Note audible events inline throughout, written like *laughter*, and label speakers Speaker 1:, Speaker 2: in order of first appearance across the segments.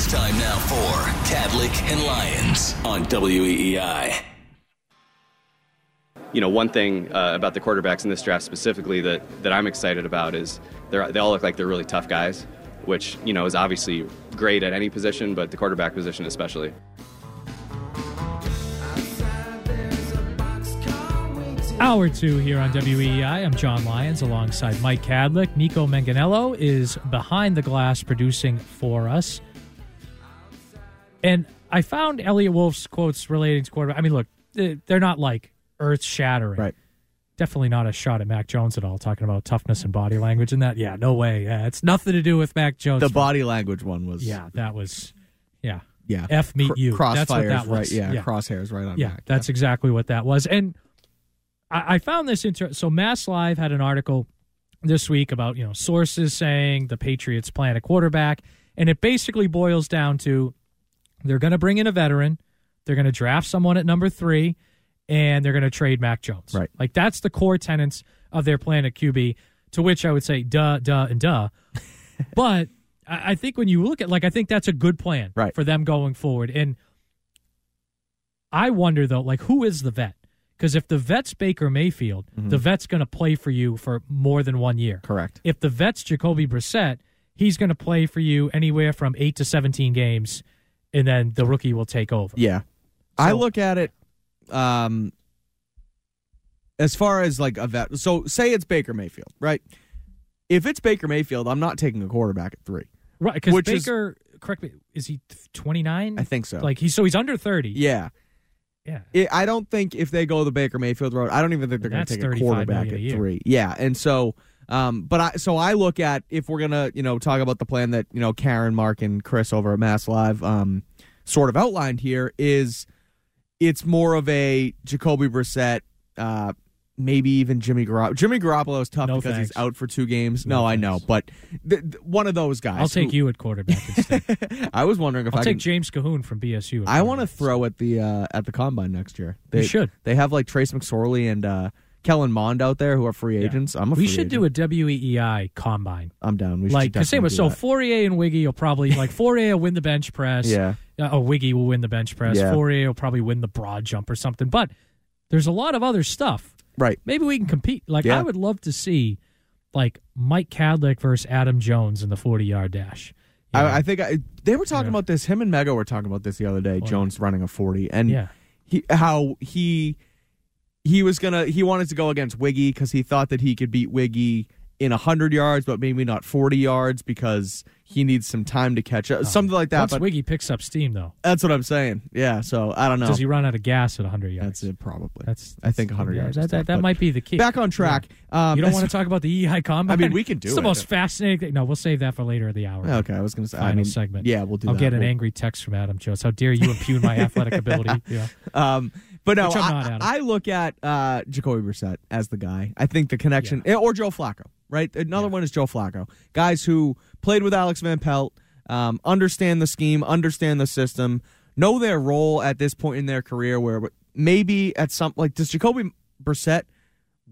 Speaker 1: It's time now for Kadlick and Lyons on WEEI.
Speaker 2: you know, one thing uh, about the quarterbacks in this draft specifically that, that I'm excited about is they're, they all look like they're really tough guys, which, you know, is obviously great at any position, but the quarterback position especially.
Speaker 3: Hour two here on WEEI. I'm John Lyons alongside Mike Kadlick. Nico Manganello is behind the glass producing for us. And I found Eliot Wolf's quotes relating to quarterback. I mean, look, they- they're not like earth shattering.
Speaker 4: Right.
Speaker 3: Definitely not a shot at Mac Jones at all, talking about toughness and body language and that. Yeah, no way. Yeah, it's nothing to do with Mac Jones.
Speaker 4: The body language one was
Speaker 3: Yeah, that was, yeah.
Speaker 4: yeah
Speaker 3: F meet you. That's what that was.
Speaker 4: right? Yeah,
Speaker 3: Yeah.
Speaker 4: crosshairs right on.
Speaker 3: Yeah,
Speaker 4: Mac.
Speaker 3: that's exactly what that was. And I, I found this interesting. So Mass Live had an article this week about you know sources saying the Patriots plan a quarterback, and it basically boils down to they're going to bring in a veteran, they're going to draft someone at number three, and they're going to trade Mac Jones.
Speaker 4: Right.
Speaker 3: like that's the core tenets of their plan at QB. To which I would say, duh, duh, and duh. *laughs* but I I think when you look at like I think that's a good plan
Speaker 4: Right.
Speaker 3: for them going forward. And I wonder though, like who is the vet? Because if the vet's Baker Mayfield, mm-hmm. the vet's going to play for you for more than one year.
Speaker 4: Correct.
Speaker 3: If the vet's Jacoby Brissett, he's going to play for you anywhere from eight to seventeen games, and then the rookie will take over.
Speaker 4: Yeah. I look at it um as far as like a vet. So say it's Baker Mayfield, right? If it's Baker Mayfield, I'm not taking a quarterback at 3.
Speaker 3: right? Because
Speaker 4: Which is-
Speaker 3: Baker, correct me, is he twenty nine?
Speaker 4: I think so.
Speaker 3: Like he's so he's under thirty.
Speaker 4: yeah.
Speaker 3: yeah.
Speaker 4: It, I don't think if they go the Baker Mayfield road, I don't even think they're going to take a quarterback at
Speaker 3: a.
Speaker 4: 3. Yeah, and so um but I so I look at if we're going to, you know, talk about the plan that, you know, Karen, Mark and Chris over at Mass Live um sort of outlined here is it's more of a Jacoby Brissett, uh, maybe even Jimmy Garoppolo. Jimmy Garoppolo is tough
Speaker 3: No
Speaker 4: because
Speaker 3: thanks.
Speaker 4: he's out for two games.
Speaker 3: No
Speaker 4: No, I know, but th- th- one of those guys.
Speaker 3: I'll take
Speaker 4: who-
Speaker 3: you at quarterback instead. *laughs*
Speaker 4: I was wondering if
Speaker 3: I'll
Speaker 4: I
Speaker 3: take
Speaker 4: can.
Speaker 3: James Cahoon from BSU.
Speaker 4: I want to throw at the uh, at the combine next year. They
Speaker 3: should.
Speaker 4: They have like Trace McSorley and uh, Kellen Mond out there who are free
Speaker 3: Yeah.
Speaker 4: agents. I'm a
Speaker 3: we should
Speaker 4: agent.
Speaker 3: do a WEEI combine.
Speaker 4: I'm down. We
Speaker 3: like because same with so. Fauria and Wiggy will probably like *laughs* Fauria will win the bench press.
Speaker 4: Yeah.
Speaker 3: Uh, oh, Wiggy will win the bench press.
Speaker 4: Yeah.
Speaker 3: Fauria will probably win the broad jump or something. But there's a lot of other stuff.
Speaker 4: Right.
Speaker 3: Maybe we can compete. Like
Speaker 4: Yeah.
Speaker 3: I would love to see like Mike Kadlick versus Adam Jones in the 40 yard dash.
Speaker 4: I, I think I, they were talking
Speaker 3: Yeah.
Speaker 4: about this. Him and Mega were talking about this the other day.
Speaker 3: Oh,
Speaker 4: Jones running a 40, and
Speaker 3: Yeah.
Speaker 4: he how he he was gonna he wanted to go against Wiggy because he thought that he could beat Wiggy in 100 yards, but maybe not 40 yards because he needs some time to catch up, something like that.
Speaker 3: Once
Speaker 4: But
Speaker 3: Wiggy picks up steam, though,
Speaker 4: that's what I'm saying. Yeah. So I don't know.
Speaker 3: does he run out of gas at 100 yards?
Speaker 4: That's it, probably.
Speaker 3: That's,
Speaker 4: I think 100 yards.
Speaker 3: That, that, that might be the key.
Speaker 4: back on track. Um,
Speaker 3: you don't want to talk about the EI combine?
Speaker 4: I mean, we can do it.
Speaker 3: It's the most fascinating thing. No, we'll save that for later in the hour.
Speaker 4: Okay, I was going to say.
Speaker 3: Final
Speaker 4: I mean,
Speaker 3: segment.
Speaker 4: Yeah, we'll do
Speaker 3: I'll
Speaker 4: that.
Speaker 3: get an
Speaker 4: We'll-
Speaker 3: angry text from Adam Jones. How dare you impugn my *laughs* athletic ability? Yeah.
Speaker 4: Um, but no, I. I look at uh, Jacoby Brissett as the guy. I think the connection, eh, or Joe Flacco, right? Another
Speaker 3: Yeah.
Speaker 4: one is Joe Flacco. Guys who played with Alex Van Pelt, um, understand the scheme, understand the system, know their role at this point in their career. Where maybe at some like does Jacoby Brissett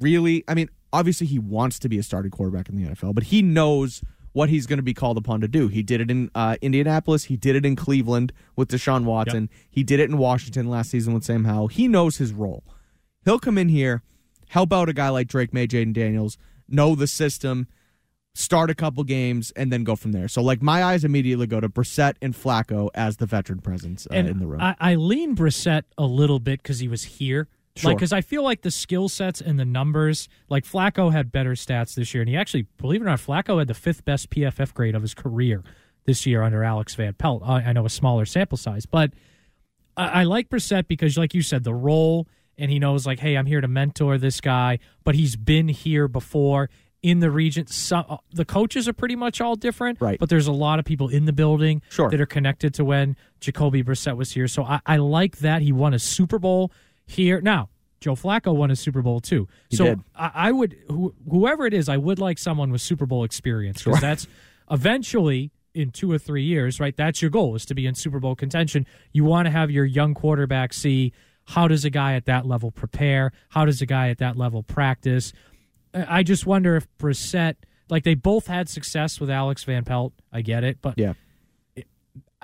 Speaker 4: really? I mean, obviously he wants to be a starting quarterback in the NFL, but he knows what he's going to be called upon to do. He did it in uh, Indianapolis. He did it in Cleveland with Deshaun Watson. He did it in Washington last season with Sam Howell. He knows his role. He'll come in here, help out a guy like Drake Maye, Jayden Daniels, know the system, start a couple games, and then go from there. So, like, my eyes immediately go to Brissett and Flacco as the veteran presence uh, in the room.
Speaker 3: I, I lean Brissett a little bit because he was here.
Speaker 4: Sure.
Speaker 3: Like, because I feel like the skill sets and the numbers, like Flacco had better stats this year, and he actually, believe it or not, Flacco had the fifth best PFF grade of his career this year under Alex Van Pelt. I, I know a smaller sample size, but I, I like Brissett because, like you said, the role, and he knows, like, hey, I'm here to mentor this guy, but he's been here before in the region. Some, uh, the coaches are pretty much all different,
Speaker 4: Right.
Speaker 3: But there's a lot of people in the building
Speaker 4: Sure.
Speaker 3: that are connected to when Jacoby Brissett was here. So I, I like that he won a Super Bowl here. Now, Joe Flacco won a Super Bowl too.
Speaker 4: He
Speaker 3: so
Speaker 4: did.
Speaker 3: I, I would, who, whoever it is, I would like someone with Super Bowl experience because that's eventually in two or three years, right? That's your goal is to be in Super Bowl contention. You want to have your young quarterback see how does a guy at that level prepare? How does a guy at that level practice? I just wonder if Brissett, like they both had success with Alex Van Pelt. I get it, but
Speaker 4: yeah.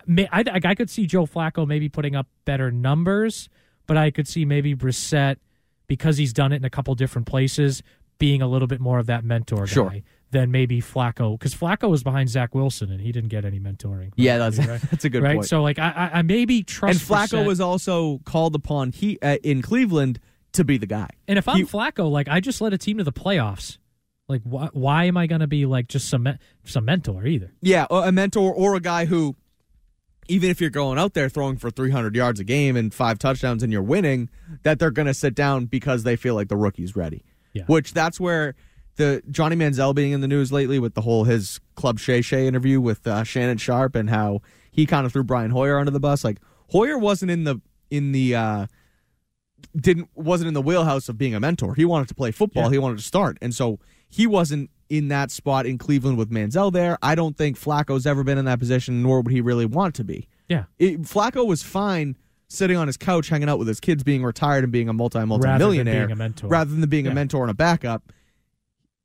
Speaker 3: may, I, I I could see Joe Flacco maybe putting up better numbers, but I could see maybe Brissett because he's done it in a couple different places, being a little bit more of that mentor guy
Speaker 4: Sure.
Speaker 3: than maybe Flacco because Flacco was behind Zach Wilson and he didn't get any mentoring.
Speaker 4: Yeah, that's
Speaker 3: Right?
Speaker 4: that's a good
Speaker 3: right.
Speaker 4: point.
Speaker 3: So like I I, maybe trust
Speaker 4: and Flacco
Speaker 3: Brissett.
Speaker 4: was also called upon he uh, in Cleveland to be the guy.
Speaker 3: and if I'm
Speaker 4: he-
Speaker 3: Flacco, like I just led a team to the playoffs. Like why why am I going to be like just some some mentor either?
Speaker 4: Yeah, a mentor or a guy who, even if you're going out there throwing for 300 yards a game and five touchdowns and you're winning, that they're going to sit down because they feel like the rookie's ready.
Speaker 3: Yeah.
Speaker 4: Which that's where the Johnny Manziel being in the news lately with the whole his Club Shay Shay interview with uh, Shannon Sharpe and how he kind of threw Brian Hoyer under the bus. Like Hoyer wasn't in the in the uh, didn't wasn't in the wheelhouse of being a mentor. He wanted to play football.
Speaker 3: Yeah.
Speaker 4: He wanted to start, and so he wasn't in that spot in Cleveland with Manziel there. I don't think Flacco's ever been in that position, nor would he really want to be.
Speaker 3: Yeah.
Speaker 4: It, Flacco was fine sitting on his couch, hanging out with his kids, being retired and being a multi multi
Speaker 3: Rather than
Speaker 4: millionaire,
Speaker 3: being a mentor.
Speaker 4: rather than being
Speaker 3: Yeah.
Speaker 4: a mentor and a backup.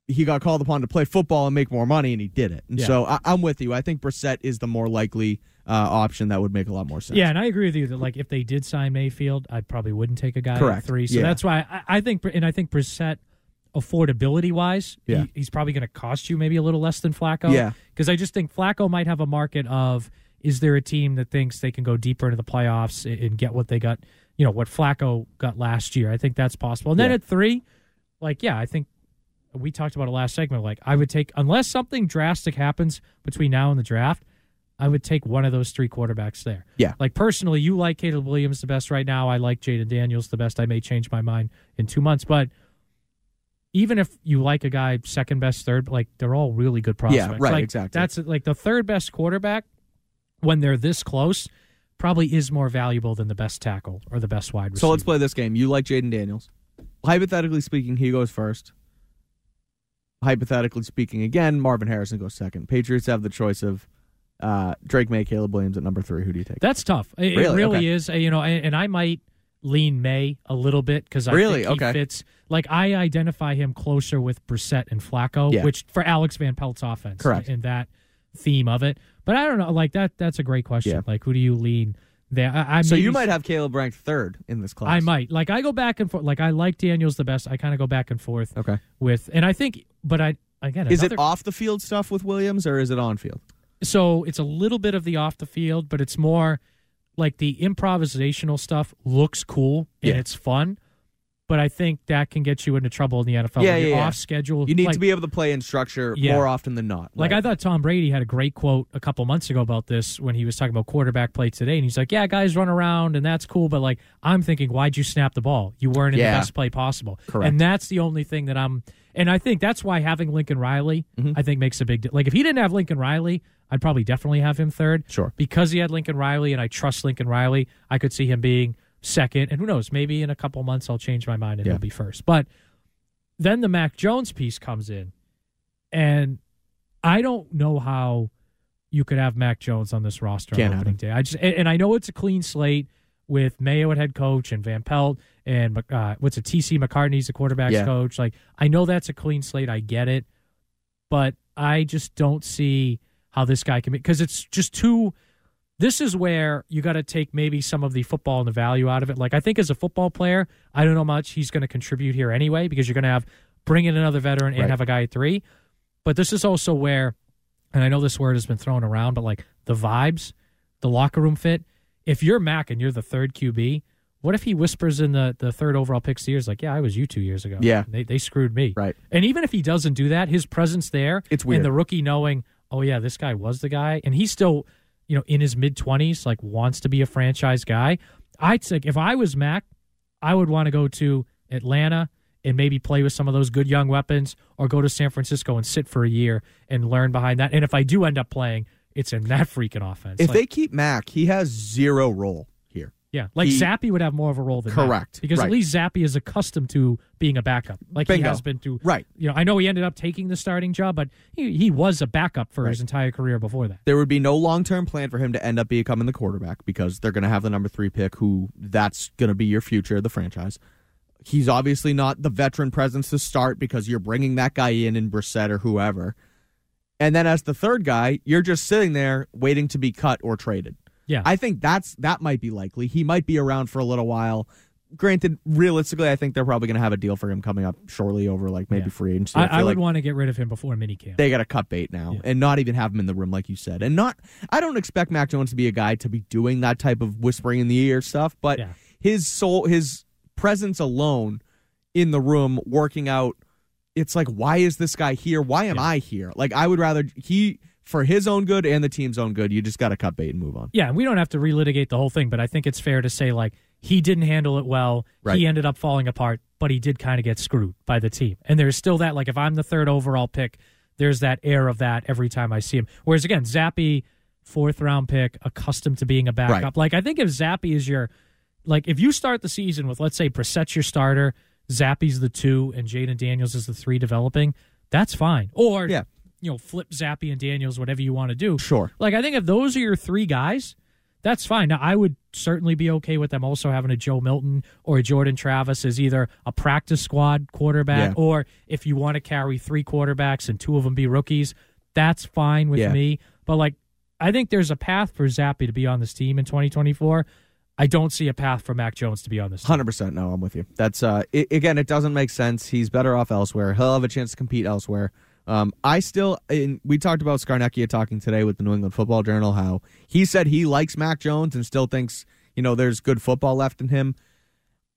Speaker 4: He got called upon to play football and make more money, and he did it. And
Speaker 3: Yeah.
Speaker 4: so I, I'm with you. I think Brissett is the more likely uh, option that would make a lot more sense.
Speaker 3: Yeah, and I agree with you that like if they did sign Mayfield, I probably wouldn't take a guy
Speaker 4: Correct.
Speaker 3: at three. So
Speaker 4: Yeah.
Speaker 3: that's why I, I think, and I think Brissett, affordability wise,
Speaker 4: Yeah.
Speaker 3: he, he's probably going to cost you maybe a little less than Flacco.
Speaker 4: Yeah.
Speaker 3: because I just think Flacco might have a market of is there a team that thinks they can go deeper into the playoffs and- and get what they got, you know, what Flacco got last year. I think that's possible. And then
Speaker 4: Yeah.
Speaker 3: at three, like yeah, I think we talked about it last segment. Like I would take unless something drastic happens between now and the draft. I would take one of those three quarterbacks there.
Speaker 4: Yeah.
Speaker 3: Like personally, you like Caleb Williams the best right now. I like Jayden Daniels the best. I may change my mind in two months, but even if you like a guy second best, third, like they're all really good prospects.
Speaker 4: Yeah, right,
Speaker 3: Like,
Speaker 4: exactly.
Speaker 3: That's like the third best quarterback when they're this close probably is more valuable than the best tackle or the best wide receiver.
Speaker 4: So let's play this game. You like Jayden Daniels. Hypothetically speaking, he goes first. Hypothetically speaking, again, Marvin Harrison goes second. Patriots have the choice of uh, Drake Maye, Caleb Williams at number three. Who do you take?
Speaker 3: That's tough. It, it
Speaker 4: Really?
Speaker 3: really
Speaker 4: Okay.
Speaker 3: is. uh, You know, and, and I might lean Maye a little bit because I
Speaker 4: Really?
Speaker 3: think he
Speaker 4: Okay.
Speaker 3: fits. Like I identify him closer with Brissett and Flacco,
Speaker 4: Yeah.
Speaker 3: which for Alex Van Pelt's offense,
Speaker 4: Correct.
Speaker 3: in that theme of it. But I don't know. Like that. That's a great question.
Speaker 4: Yeah.
Speaker 3: Like who do you lean there? I, I
Speaker 4: so you might have Caleb ranked third in this class.
Speaker 3: I might. Like I go back and forth. Like I like Daniels the best. I kind of go back and forth
Speaker 4: Okay.
Speaker 3: with, and I think, but I again,
Speaker 4: Is it off the field stuff with Williams or is it on field?
Speaker 3: So it's a little bit of the off the field, but it's more like the improvisational stuff looks cool and
Speaker 4: Yeah.
Speaker 3: it's fun. But I think that can get you into trouble in the NFL.
Speaker 4: Yeah,
Speaker 3: you're
Speaker 4: yeah,
Speaker 3: off schedule.
Speaker 4: You need
Speaker 3: like,
Speaker 4: to be able to play in structure more often than not.
Speaker 3: like
Speaker 4: Right.
Speaker 3: I thought Tom Brady had a great quote a couple months ago about this when he was talking about quarterback play today, and he's like, "Yeah, guys run around and that's cool, but like I'm thinking, why'd you snap the ball? You weren't in the best play possible."
Speaker 4: Correct.
Speaker 3: And that's the only thing that I'm, and I think that's why having Lincoln Riley,
Speaker 4: Mm-hmm.
Speaker 3: I think makes a big. di- Like if he didn't have Lincoln Riley, I'd probably definitely have him third.
Speaker 4: Sure.
Speaker 3: Because he had Lincoln Riley, and I trust Lincoln Riley, I could see him being second, and who knows, maybe in a couple months I'll change my mind and
Speaker 4: Yeah.
Speaker 3: he'll be first. But then the Mac Jones piece comes in, and I don't know how you could have Mac Jones on this roster
Speaker 4: Can't
Speaker 3: on opening day. I just and, I know it's a clean slate with Mayo at head coach and Van Pelt and uh, what's it TC McCartney's the quarterbacks
Speaker 4: Yeah.
Speaker 3: coach. Like I know that's a clean slate. I get it, but I just don't see how this guy can be because it's just too. This is where you got to take maybe some of the football and the value out of it. Like I think as a football player, I don't know much he's going to contribute here anyway because you're going to have bring in another veteran and
Speaker 4: Right.
Speaker 3: have a guy at three. But this is also where, and I know this word has been thrown around, but like the vibes, the locker room fit. If you're Mac and you're the third QB, what if he whispers in the, the third overall pick years like, "Yeah, I was you two years ago.
Speaker 4: Yeah.
Speaker 3: they they screwed me."
Speaker 4: Right.
Speaker 3: And even if he doesn't do that, his presence there,
Speaker 4: It's weird.
Speaker 3: and the rookie knowing, "Oh yeah, this guy was the guy," and he's still, you know, in his mid twenties, like wants to be a franchise guy. I'd say if I was Mac, I would want to go to Atlanta and maybe play with some of those good young weapons, or go to San Francisco and sit for a year and learn behind that. And if I do end up playing, it's in that freaking offense.
Speaker 4: If
Speaker 3: Like-
Speaker 4: they keep Mac, he has zero role.
Speaker 3: Yeah, like
Speaker 4: He-
Speaker 3: Zappy would have more of a role than.
Speaker 4: Correct.
Speaker 3: because
Speaker 4: Right.
Speaker 3: at least Zappy is accustomed to being a backup, like he has been to.
Speaker 4: Right.
Speaker 3: You know, I know he ended up taking the starting job, but he, he was a backup for his entire career before that.
Speaker 4: There would be no long term plan for him to end up becoming the quarterback because they're going to have the number three pick, who that's going to be your future of the franchise. He's obviously not the veteran presence to start because you're bringing that guy in in Brissett or whoever. And then as the third guy, you're just sitting there waiting to be cut or traded.
Speaker 3: Yeah.
Speaker 4: I think that's that might be likely. He might be around for a little while. Granted, realistically, I think they're probably going to have a deal for him coming up shortly over like maybe
Speaker 3: Yeah.
Speaker 4: free agency.
Speaker 3: I, I
Speaker 4: feel
Speaker 3: would
Speaker 4: like
Speaker 3: want to get rid of him before minicamp.
Speaker 4: they got to cut bait now
Speaker 3: Yeah.
Speaker 4: and not even have him in the room like you said. And not I don't expect Mac Jones to be a guy to be doing that type of whispering in the ear stuff, but
Speaker 3: Yeah.
Speaker 4: his soul his presence alone in the room working out it's like why is this guy here? Why am
Speaker 3: Yeah.
Speaker 4: I here? Like I would rather he for his own good and the team's own good, you just got to cut bait and move on.
Speaker 3: yeah, we don't have to relitigate the whole thing, but I think it's fair to say like he didn't handle it well.
Speaker 4: Right.
Speaker 3: He ended up falling apart, but he did kind of get screwed by the team. And there's still that like if I'm the third overall pick, there's that air of that every time I see him. Whereas again, Zappy, fourth round pick, accustomed to being a backup.
Speaker 4: Right.
Speaker 3: Like I think if Zappy is your like if you start the season with let's say Brissett's your starter, Zappy's the two, and Jayden Daniels is the three developing, that's fine. Or
Speaker 4: Yeah.
Speaker 3: You know, flip Zappy and Daniels, whatever you want to do.
Speaker 4: Sure.
Speaker 3: Like I think if those are your three guys, that's fine. Now I would certainly be okay with them also having a Joe Milton or a Jordan Travis as either a practice squad quarterback
Speaker 4: Yeah.
Speaker 3: or if you want to carry three quarterbacks and two of them be rookies, that's fine with
Speaker 4: Yeah.
Speaker 3: me. But like I think there's a path for Zappy to be on this team in 2024. I don't see a path for Mac Jones to be on this.
Speaker 4: Hundred percent. No, I'm with you. That's uh, i again, it doesn't make sense. He's better off elsewhere. He'll have a chance to compete elsewhere. Um, I still, we talked about Scarnecchia talking today with the New England Football Journal. How he said he likes Mac Jones and still thinks you know there's good football left in him.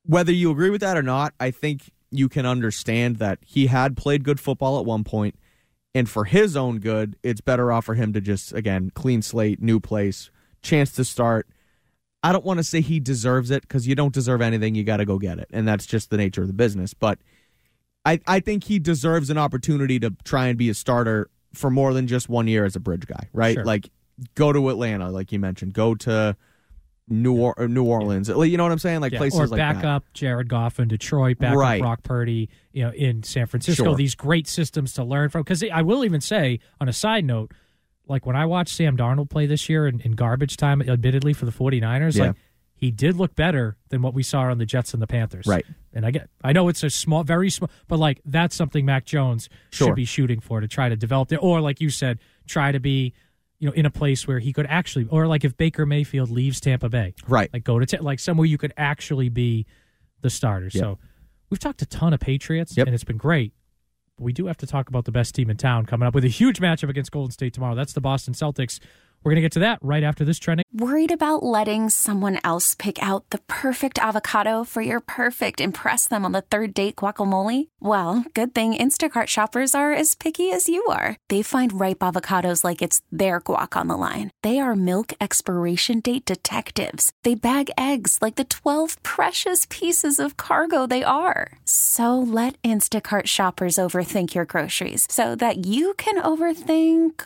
Speaker 4: Whether you agree with that or not, I think you can understand that he had played good football at one point, and for his own good, it's better off for him to just again clean slate, new place, chance to start. I don't want to say he deserves it because you don't deserve anything. You got to go get it, and that's just the nature of the business. But I, I think he deserves an opportunity to try and be a starter for more than just one year as a bridge guy, right?
Speaker 3: Sure.
Speaker 4: Like go to Atlanta, like you mentioned, go to New or, or New Orleans. You know what I'm saying? Like
Speaker 3: Yeah,
Speaker 4: places
Speaker 3: or
Speaker 4: like
Speaker 3: back
Speaker 4: that.
Speaker 3: up Jared Goff in Detroit, back
Speaker 4: Right.
Speaker 3: up Brock Purdy, you know, in San Francisco.
Speaker 4: Sure.
Speaker 3: These great systems to learn from. Because I will even say, on a side note, like when I watched Sam Darnold play this year in, in garbage time, admittedly for the 49ers,
Speaker 4: Yeah.
Speaker 3: like he did look better than what we saw on the Jets and the Panthers.
Speaker 4: Right.
Speaker 3: And I get, I know it's a small, very small, but like that's something Mac Jones
Speaker 4: Sure.
Speaker 3: should be shooting for to try to develop it, or like you said, try to be, you know, in a place where he could actually, or like if Baker Mayfield leaves Tampa Bay,
Speaker 4: Right.
Speaker 3: like go to like somewhere you could actually be the starter.
Speaker 4: Yep.
Speaker 3: So we've talked a ton of Patriots,
Speaker 4: Yep.
Speaker 3: and it's been great. But we do have to talk about the best team in town coming up with a huge matchup against Golden State tomorrow. That's the Boston Celtics. We're going to get to that right after this trending.
Speaker 5: Worried about letting someone else pick out the perfect avocado for your perfect impress them on the third date guacamole? Well, good thing Instacart shoppers are as picky as you are. They find ripe avocados like it's their guac on the line. They are milk expiration date detectives. They bag eggs like the 12 precious pieces of cargo they are. So let Instacart shoppers overthink your groceries so that you can overthink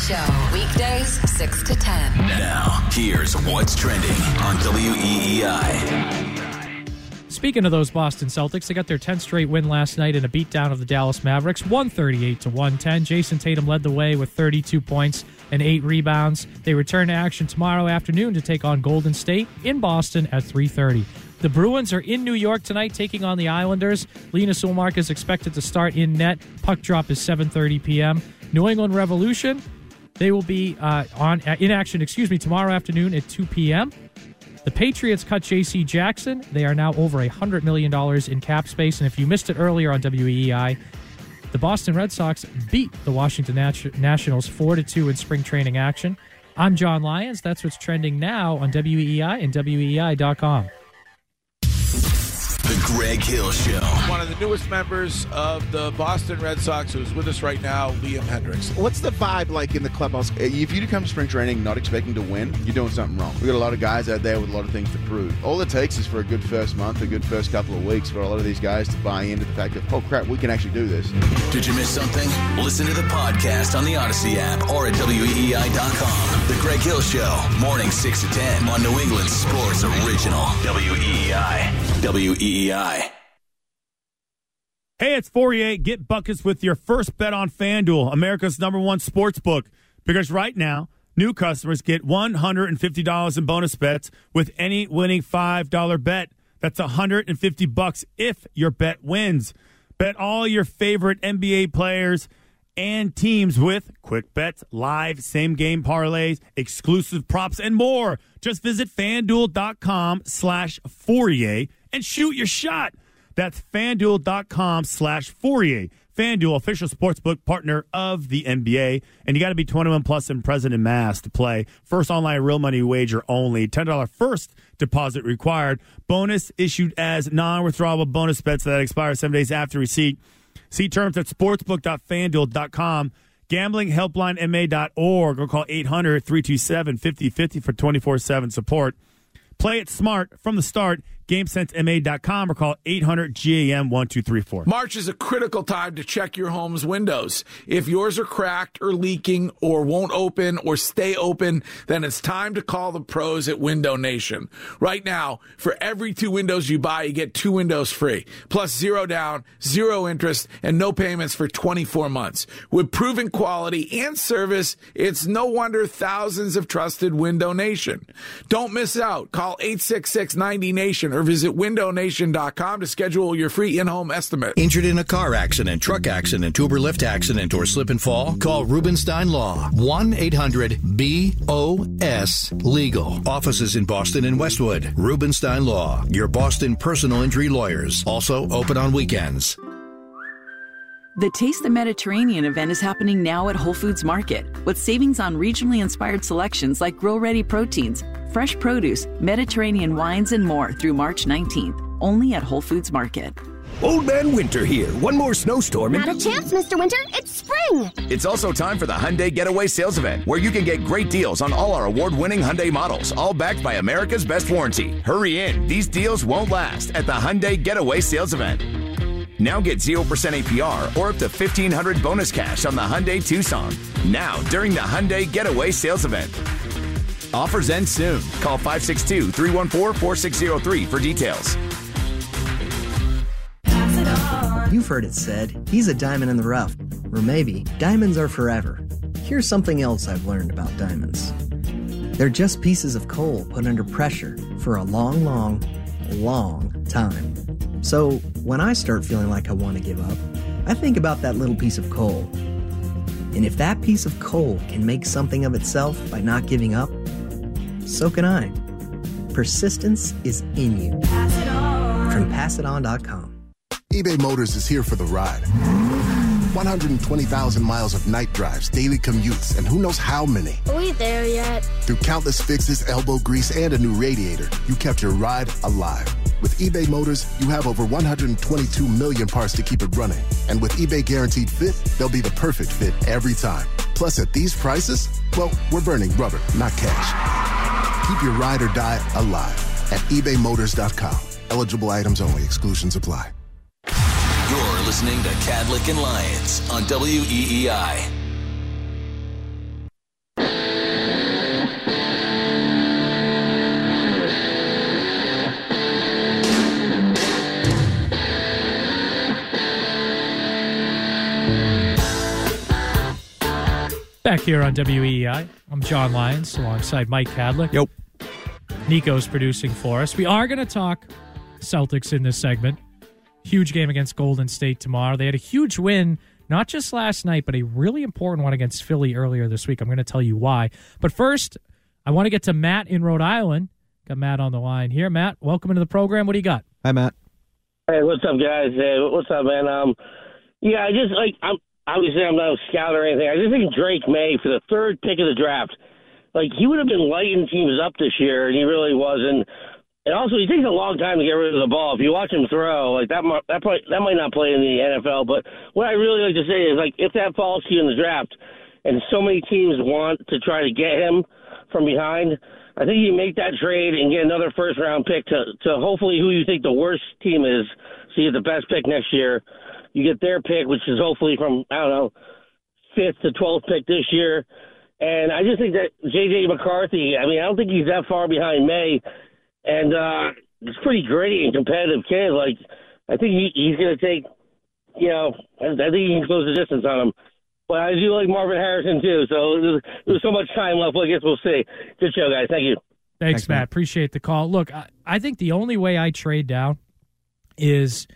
Speaker 6: Show, weekdays 6 to 10.
Speaker 7: Now, here's what's trending on WEEI.
Speaker 3: Speaking of those Boston Celtics, they got their 10th straight win last night in a beatdown of the Dallas Mavericks, 138 to 110. Jayson Tatum led the way with 32 points and 8 rebounds. They return to action tomorrow afternoon to take on Golden State in Boston at 3:30. The Bruins are in New York tonight taking on the Islanders. Linus Ullmark is expected to start in net. Puck drop is 7:30 p.m. New England Revolution, they will be uh, on in action, excuse me, tomorrow afternoon at 2 p.m. The Patriots cut J.C. Jackson. They are now over a $100 million in cap space. And if you missed it earlier on WEEI, the Boston Red Sox beat the Washington Nat- Nationals 4 2 in spring training action. I'm John Lyons. That's what's trending now on WEEI and WEEI.com.
Speaker 7: The Greg Hill Show.
Speaker 8: One of the newest members of the Boston Red Sox who's with us right now, Liam Hendriks.
Speaker 9: What's the vibe like in the clubhouse? Eh, if you come to spring training not expecting to win, you're doing something wrong. We got a lot of guys out there with a lot of things to prove. All it takes is for a good first month, a good first couple of weeks for a lot of these guys to buy into the fact that, oh crap, we can actually do this.
Speaker 7: Did you miss something? Listen to the podcast on the Audacy app or at WEEI.com. The Greg Hill Show, morning 6 to 10 on New England Sports Original. E WEEI. WEEI.
Speaker 10: Hey, it's Fauria. Get buckets with your first bet on FanDuel, America's number one sports book. Because right now, new customers get $150 in bonus bets with any winning $5 bet. That's 150 bucks if your bet wins. Bet all your favorite NBA players and teams with quick bets, live same game parlays, exclusive props, and more. Just visit fanduel.com slash Fauria and shoot your shot. That's fanduel.com slash Fauria. FanDuel, official sportsbook partner of the NBA. And you got to be 21 plus and present in Mass to play. First online real money wager only. $10 first deposit required. Bonus issued as non withdrawable bonus bets that expire seven days after receipt. See terms at sportsbook.fanduel.com. GamblingHelplineMA.org or call 800 327 5050 for 24 7 support. Play it smart from the start. GameSenseMA.com or call 800 GAM 1234.
Speaker 8: March is a critical time to check your home's windows. If yours are cracked or leaking or won't open or stay open, then it's time to call the pros at Window Nation. Right now, for every two windows you buy, you get two windows free, plus zero down, zero interest, and no payments for 24 months. With proven quality and service, it's no wonder thousands have trusted Window Nation. Don't miss out. Call 866 90 Nation or visit windownation.com to schedule your free in-home estimate.
Speaker 11: Injured in a car accident, truck accident, tuber lift accident, or slip and fall? Call Rubenstein Law. 1 800 BOS Legal. Offices in Boston and Westwood. Rubenstein Law. Your Boston personal injury lawyers. Also open on weekends.
Speaker 12: The Taste the Mediterranean event is happening now at Whole Foods Market with savings on regionally inspired selections like grill ready proteins, fresh produce, Mediterranean wines, and more through March 19th, only at Whole Foods Market.
Speaker 13: Old Man Winter here. One more snowstorm and
Speaker 14: Not a chance, Mr. Winter. It's spring.
Speaker 15: It's also time for the Hyundai Getaway Sales Event, where you can get great deals on all our award-winning Hyundai models, all backed by America's best warranty. Hurry in; these deals won't last at the Hyundai Getaway Sales Event. Now get 0% APR or up to 1500 bonus cash on the Hyundai Tucson. Now, during the Hyundai Getaway Sales Event. Offers end soon. Call 562 314 4603 for details.
Speaker 16: You've heard it said, he's a diamond in the rough. Or maybe, diamonds are forever. Here's something else I've learned about diamonds they're just pieces of coal put under pressure for a long, long, long time. So when I start feeling like I want to give up, I think about that little piece of coal. And if that piece of coal can make something of itself by not giving up, so can I. Persistence is in you. Pass it on. From PassItOn.com.
Speaker 17: eBay Motors is here for the ride. 120,000 miles of night drives, daily commutes, and who knows how many.
Speaker 14: Are we there yet?
Speaker 17: Through countless fixes, elbow grease, and a new radiator, you kept your ride alive. With eBay Motors, you have over 122 million parts to keep it running. And with eBay Guaranteed Fit, they'll be the perfect fit every time. Plus, at these prices, well, we're burning rubber, not cash. Keep your ride or die alive at ebaymotors.com. Eligible items only, exclusions apply.
Speaker 7: You're listening to Kadlick and Lyons on WEEI.
Speaker 3: Back here on WEEI, I'm John Lyons alongside Mike Kadlick.
Speaker 4: Yep.
Speaker 3: Nico's producing for us. We are going to talk Celtics in this segment. Huge game against Golden State tomorrow. They had a huge win, not just last night, but a really important one against Philly earlier this week. I'm going to tell you why. But first, I want to get to Matt in Rhode Island. Got Matt on the line here. Matt, welcome into the program. What do you got?
Speaker 4: Hi, Matt.
Speaker 18: Hey, what's up, guys? Hey, what's up, man? Um, yeah, I just like I'm obviously I'm not a scout or anything. I just think Drake Maye for the third pick of the draft, like he would have been lighting teams up this year, and he really wasn't. And also, he takes a long time to get rid of the ball. If you watch him throw, like that, that probably, that might not play in the NFL. But what I really like to say is, like, if that falls to you in the draft, and so many teams want to try to get him from behind, I think you make that trade and get another first round pick to to hopefully who you think the worst team is, so the best pick next year. You get their pick, which is hopefully from I don't know fifth to twelfth pick this year. And I just think that JJ McCarthy. I mean, I don't think he's that far behind Maye, and uh, he's pretty gritty and competitive kid. Like I think he, he's going to take. You know, I, I think he can close the distance on him. But I do like Marvin Harrison too. So there's, there's so much time left. Well, I guess we'll see. Good show, guys. Thank you.
Speaker 3: Thanks, Matt. Appreciate the call. Look, I, I think the only way I trade down is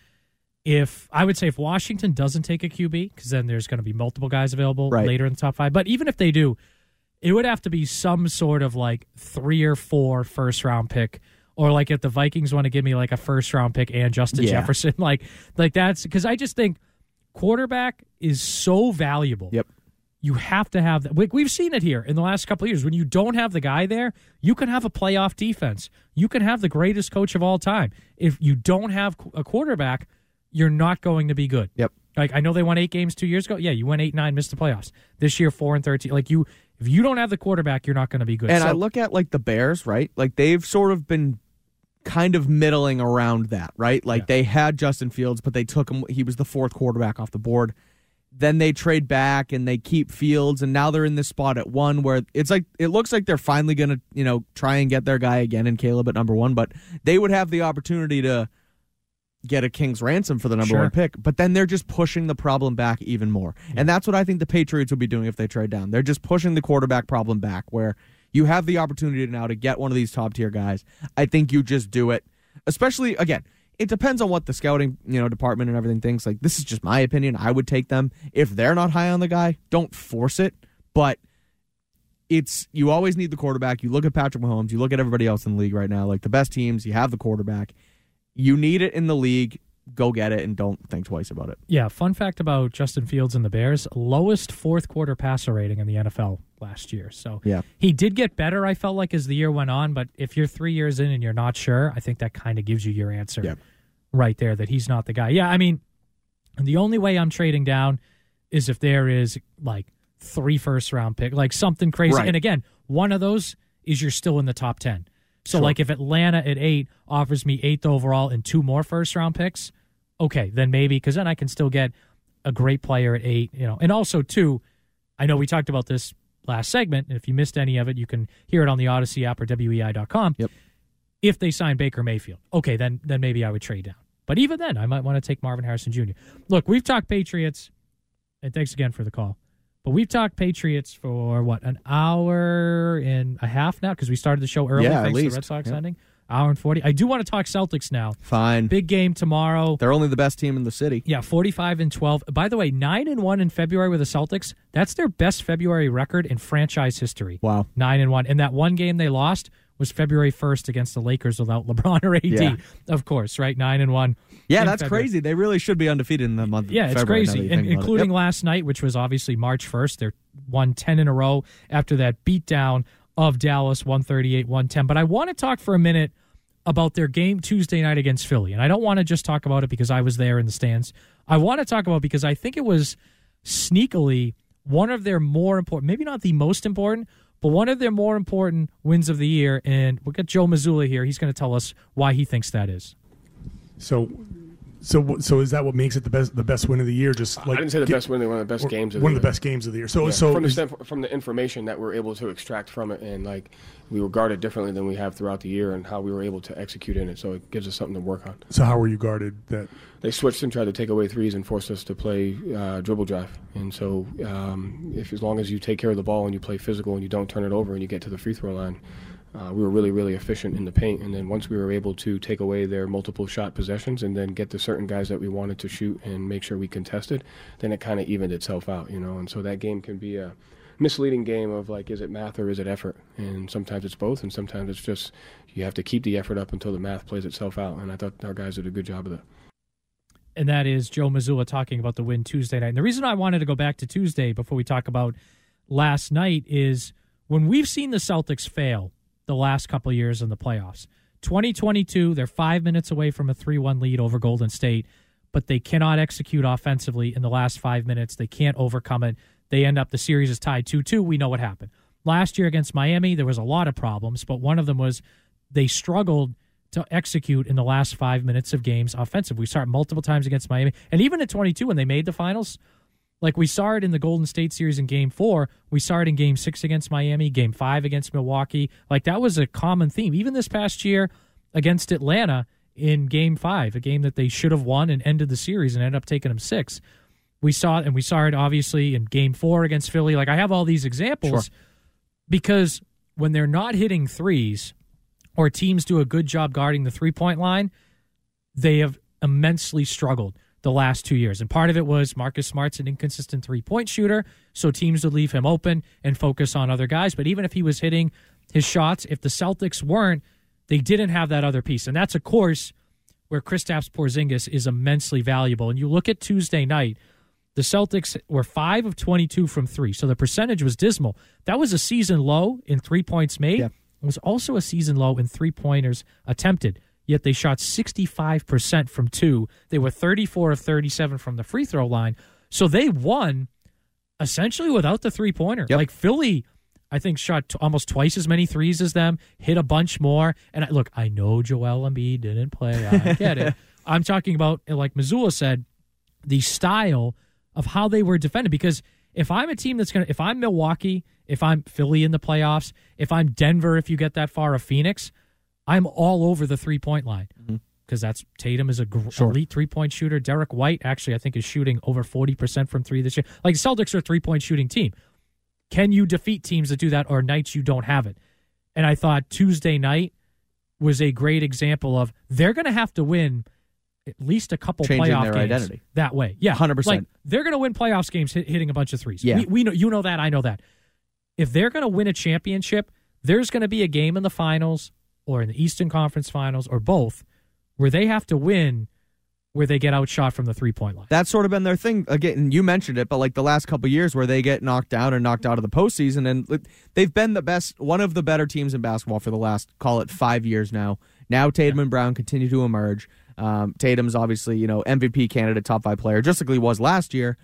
Speaker 3: if I would say if Washington doesn't take a QB, because then there's going to be multiple guys available
Speaker 4: Right.
Speaker 3: later in the top five. But even if they do, it would have to be some sort of like three or four first round pick. Or like if the Vikings want to give me like a first round pick and Justin
Speaker 4: Yeah.
Speaker 3: Jefferson, *laughs* like like that's because I just think quarterback is so valuable.
Speaker 4: Yep.
Speaker 3: You have to have that. We- We've seen it here in the last couple of years. When you don't have the guy there, you can have a playoff defense. You can have the greatest coach of all time. If you don't have a quarterback, you're not going to be good.
Speaker 4: Yep.
Speaker 3: Like I know they won eight games two years ago. Yeah, you went eight nine, missed the playoffs. This year four and thirteen. Like you, if you don't have the quarterback, you're not going to be good.
Speaker 4: And
Speaker 3: So-
Speaker 4: I look at like the Bears, right? Like they've sort of been kind of middling around that, right? Like they had Justin Fields, but they took him. He was the fourth quarterback off the board. Then they trade back and they keep Fields, and now they're in this spot at one where it's like it looks like they're finally going to you know try and get their guy again in Caleb at number one, but they would have the opportunity to get a king's ransom for the number
Speaker 3: Sure.
Speaker 4: one pick. But then they're just pushing the problem back even more. And that's what I think the Patriots would be doing if they trade down. They're just pushing the quarterback problem back where you have the opportunity now to get one of these top tier guys. I think you just do it. Especially again, it depends on what the scouting, you know, department and everything thinks. Like this is just my opinion. I would take them. If they're not high on the guy, don't force it. But it's you always need the quarterback. You look at Patrick Mahomes, you look at everybody else in the league right now, like the best teams, you have the quarterback. You need it in the league. Go get it and don't think twice about it.
Speaker 3: Yeah, fun fact about Justin Fields and the Bears: lowest fourth quarter passer rating in the NFL last year. So
Speaker 4: Yeah.
Speaker 3: he did get better. I felt like as the year went on, but if you're three years in and you're not sure, I think that kind of gives you your answer right there that he's not the guy. Yeah, I mean, the only way I'm trading down is if there is like three first round pick, like something crazy.
Speaker 4: Right.
Speaker 3: And again, one of those is you're still in the top ten. So
Speaker 4: Sure.
Speaker 3: like if Atlanta at eight offers me eighth overall and two more first round picks, okay, then maybe because then I can still get a great player at eight, you know. And also too, I know we talked about this last segment. and If you missed any of it, you can hear it on the Audacy app or WEEI.com.
Speaker 4: Yep.
Speaker 3: If they sign Baker Mayfield, okay, then then maybe I would trade down. But even then, I might want to take Marvin Harrison Jr. Look, we've talked Patriots, and thanks again for the call. But we've talked Patriots for what an hour and a half now because we started the show early.
Speaker 4: Yeah, at
Speaker 3: thanks to
Speaker 4: least.
Speaker 3: the Red Sox ending. Hour and forty. I do want to talk Celtics now.
Speaker 4: Fine.
Speaker 3: Big game tomorrow.
Speaker 4: They're only the best team in the city.
Speaker 3: Yeah, 45 and 12. By the way, 9 and 1 in February with the Celtics. That's their best February record in franchise history.
Speaker 4: Wow.
Speaker 3: 9 and 1. And that one game they lost was February 1st against the Lakers without LeBron or AD.
Speaker 4: Yeah.
Speaker 3: Of course, right? 9 and 1.
Speaker 4: Yeah, that's
Speaker 3: February.
Speaker 4: crazy. They really should be undefeated in the month. of
Speaker 3: Yeah, it's
Speaker 4: February,
Speaker 3: crazy. And including
Speaker 4: Yep.
Speaker 3: last night, which was obviously March 1st. They're won 10 in a row after that beatdown of Dallas 138 110. But I want to talk for a minute about their game Tuesday night against Philly. And I don't want to just talk about it because I was there in the stands. I want to talk about it because I think it was sneakily one of their more important, maybe not the most important, but one of their more important wins of the year. And we'll get Joe Mazzulla here. He's going to tell us why he thinks that is.
Speaker 19: So
Speaker 20: So, so is that what makes it the best the best win of the year? Just like
Speaker 19: I didn't say the
Speaker 20: get-
Speaker 19: best win, one of the best games of
Speaker 20: one
Speaker 19: the
Speaker 20: of the
Speaker 19: year.
Speaker 20: best games of the year. So,
Speaker 19: Yeah,
Speaker 20: so
Speaker 19: from the, from the information that we're able to extract from it, and like we were guarded differently than we have throughout the year, and how we were able to execute in it. So it gives us something to work on.
Speaker 20: so how were you guarded? That
Speaker 19: They switched and tried to take away threes and forced us to play uh, dribble drive. And so, um, if as long as you take care of the ball and you play physical and you don't turn it over and you get to the free throw line, uh, we were really, really efficient in the paint. And then once we were able to take away their multiple shot possessions and then get to certain guys that we wanted to shoot and make sure we contested, then it kind of evened itself out, you know. And so that game can be a misleading game of like, is it math or is it effort? And sometimes it's both, and sometimes it's just you have to keep the effort up until the math plays itself out. And I thought our guys did a good job of that.
Speaker 3: and that is Joe Mazzulla talking about the win Tuesday night. And the reason I wanted to go back to Tuesday before we talk about last night is when we've seen the Celtics fail the last couple years in the playoffs. 2022, they're five minutes away from a 3 1 lead over Golden State, but they cannot execute offensively in the last five minutes. They can't overcome it. They end up, the series is tied 2 2. We know what happened. Last year against Miami, there was a lot of problems, but one of them was they struggled to execute in the last five minutes of games offensive. We saw it multiple times against Miami. And even at 22, when they made the finals, like we saw it in the Golden State series in game four, we saw it in game six against Miami, game five against Milwaukee. Like that was a common theme. Even this past year against Atlanta in game five, a game that they should have won and ended the series and ended up taking them six. We saw it, and we saw it obviously in game four against Philly. Like I have all these examples
Speaker 4: Sure.
Speaker 3: because when they're not hitting threes or teams do a good job guarding the three point line, they have immensely struggled the last two years. And part of it was Marcus Smart's an inconsistent three point shooter, so teams would leave him open and focus on other guys. But even if he was hitting his shots, if the Celtics weren't, they didn't have that other piece. And that's, of course, where Kristaps Porzingis is immensely valuable. And you look at Tuesday night, the Celtics were 5 of 22 from 3. So the percentage was dismal. That was a season low in 3 points made. It was also a season low in 3-pointers attempted. Yet they shot 65% from 2. They were 34 of 37 from the free throw line. So they won essentially without the three-pointer. Like Philly I think shot t- almost twice as many threes as them, hit a bunch more. And I, look, I know Joel Embiid didn't play. I *laughs* get it. I'm talking about, like Mazzulla said, the style of how they were defended. Because if I'm a team that's going to, if I'm Milwaukee, if I'm Philly in the playoffs, if I'm Denver, if you get that far, of Phoenix, I'm all over the three point line. Mm-hmm. Because that's Tatum is a gr- elite three point shooter. Derrick White actually, I think, is shooting over 40% from three this year. Like Celtics are a three point shooting team. Can you defeat teams that do that or nights you don't have it? And I thought Tuesday night was a great example of they're going to have to win at least a couple
Speaker 4: Changing
Speaker 3: playoff games
Speaker 4: identity.
Speaker 3: that way. Yeah,
Speaker 4: 100%.
Speaker 3: Like they're going to win playoffs games hit, hitting a bunch of threes.
Speaker 4: Yeah.
Speaker 3: we, we know you know that. I know that. If they're going to win a championship, there's going to be a game in the finals or in the Eastern Conference Finals or both where they have to win where they get outshot from the three point line.
Speaker 4: That's sort of been their thing. Again, you mentioned it, but like the last couple years where they get knocked down or knocked out of the postseason, and they've been the best, one of the better teams in basketball for the last call it five years now. Now Tatum and Brown continue to emerge. Um, Tatum's obviously you know MVP candidate, top five player, just like he was last year.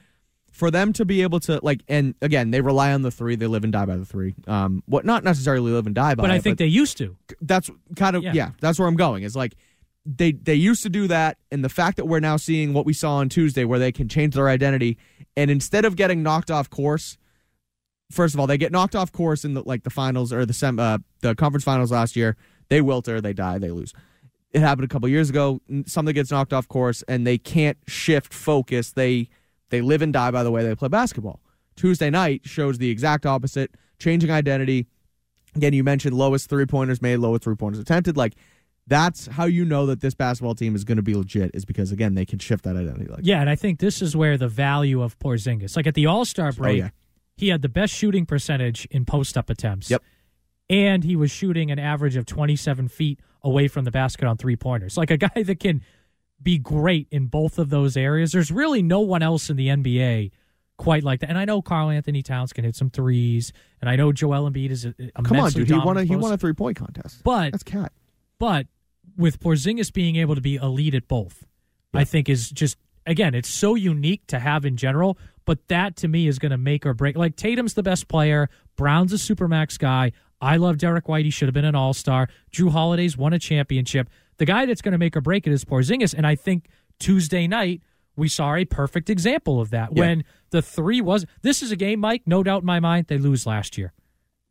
Speaker 4: For them to be able to like, and again, they rely on the three. They live and die by the three. Um, what not necessarily live and die by,
Speaker 3: But I think they used to.
Speaker 4: that's kind of
Speaker 3: Yeah.
Speaker 4: yeah. that's where I'm going. Is like they they used to do that, and the fact that we're now seeing what we saw on Tuesday, where they can change their identity, and instead of getting knocked off course, first of all, they get knocked off course in the like the finals or the sem uh, the conference finals last year. They wilter, they die, they lose. It happened a couple years ago. Something gets knocked off course, and they can't shift focus. They they live and die by the way they play basketball. Tuesday night shows the exact opposite, changing identity. Again, you mentioned lowest three pointers made, lowest three pointers attempted. Like that's how you know that this basketball team is going to be legit, is because again they can shift that identity. Like
Speaker 3: Yeah, and I think this is where the value of Porzingis, like at the All Star oh, break,
Speaker 4: Oh, yeah.
Speaker 3: he had the best shooting percentage in post up attempts.
Speaker 4: Yep.
Speaker 3: And he was shooting an average of 27 feet away from the basket on three pointers. Like a guy that can be great in both of those areas. There's really no one else in the NBA quite like that. And I know Karl Anthony Towns can hit some threes, and I know Joel Embiid is a, a
Speaker 4: come on, dude, he won a he won a three point contest.
Speaker 3: But
Speaker 4: that's cat.
Speaker 3: But with Porzingis being able to be elite at both, I think is just again, it's so unique to have in general. But that to me is going to make or break. Like Tatum's the best player, Brown's a supermax guy. I love Derrick White. He should have been an All Star. Jrue Holiday's won a championship. The guy that's going to make or break it is Porzingis, and I think Tuesday night, we saw a perfect example of that.
Speaker 4: Yeah.
Speaker 3: When the three was this is a game, Mike, no doubt in my mind, they lose last year.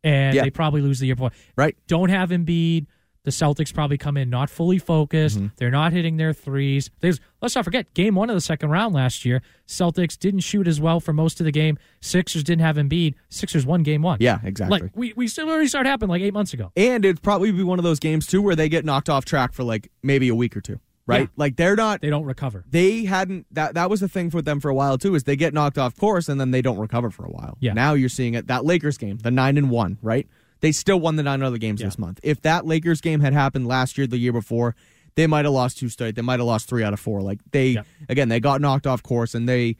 Speaker 3: And
Speaker 4: Yeah.
Speaker 3: they probably lose the year before.
Speaker 4: Right.
Speaker 3: Don't have Embiid. The Celtics probably come in not fully focused.
Speaker 4: Mm-hmm.
Speaker 3: They're not hitting their threes. There's, let's not forget, game one of the second round last year, Celtics didn't shoot as well for most of the game. Sixers didn't have Embiid. Sixers won game one.
Speaker 4: Yeah, exactly.
Speaker 3: Like we, we still already started happening like eight months ago.
Speaker 4: And it'd probably be one of those games too where they get knocked off track for like maybe a week or two, right?
Speaker 3: Yeah.
Speaker 4: Like they're not
Speaker 3: They don't recover.
Speaker 4: they hadn't that that was the thing for them for a while too is they get knocked off course and then they don't recover for a while.
Speaker 3: Yeah.
Speaker 4: Now you're seeing it that Lakers game, the 9 and 1, right? They still won the nine other games this month. If that Lakers game had happened last year, the year before, they might have lost two straight. They might have lost 3 out of 4. Like they again, they got knocked off course and they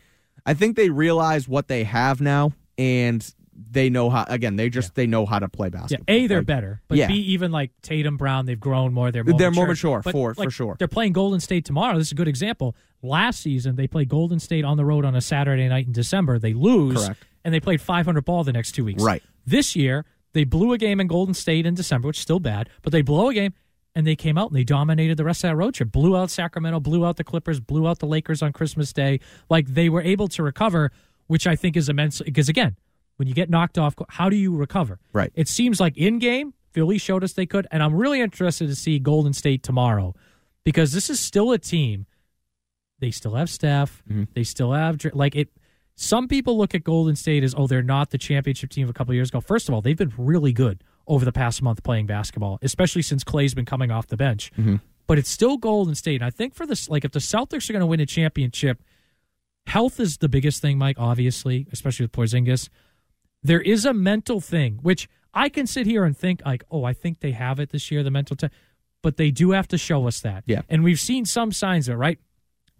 Speaker 4: I think they realize what they have now and they know how again, they just they know how to play
Speaker 3: Yeah,
Speaker 4: basketball.
Speaker 3: A, they're
Speaker 4: Like,
Speaker 3: better. But
Speaker 4: yeah.
Speaker 3: B, even like Tatum, Brown, they've grown more. They're more
Speaker 4: They're
Speaker 3: mature.
Speaker 4: more mature,
Speaker 3: But,
Speaker 4: for- for sure.
Speaker 3: They're playing Golden State tomorrow. This is a good example. Last season, they played Golden State on the road on a Saturday night in December. They lose,
Speaker 4: Correct.
Speaker 3: and they played 500 ball the next two weeks.
Speaker 4: Right.
Speaker 3: This year, they blew a game in Golden State in December, which is still bad, but they blow a game, and they came out and they dominated the rest of that road trip. Blew out Sacramento, blew out the Clippers, blew out the Lakers on Christmas Day. Like they were able to recover, which I think is immense. Because again, when you get knocked off, how do you recover?
Speaker 4: Right.
Speaker 3: It seems like in game, Philly showed us they could, and I'm really interested to see Golden State tomorrow because this is still a team. They still have Steph. Mm-hmm. They still have like it. Some people look at Golden State as oh they're not the championship team of a couple of years ago. First of all, they've been really good over the past month playing basketball, especially since Clay's been coming off the bench. Mm-hmm. But it's still Golden State. And I think for this, like if the Celtics are going to win a championship, health is the biggest thing, Mike. Obviously, especially with Porzingis there is a mental thing which I can sit here and think like, oh, I think they have it this year, the mental t but they do have to show us that.
Speaker 4: Yeah.
Speaker 3: And we've seen some signs of it, right?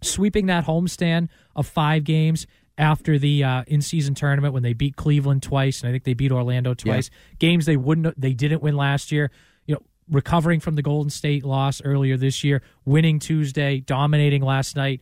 Speaker 3: Sweeping that homestand of five games after the uh, in-season tournament when they beat Cleveland twice, and I think they beat Orlando twice. Games they wouldn't, they didn't win last year. You know, recovering from the Golden State loss earlier this year, winning Tuesday, dominating last night.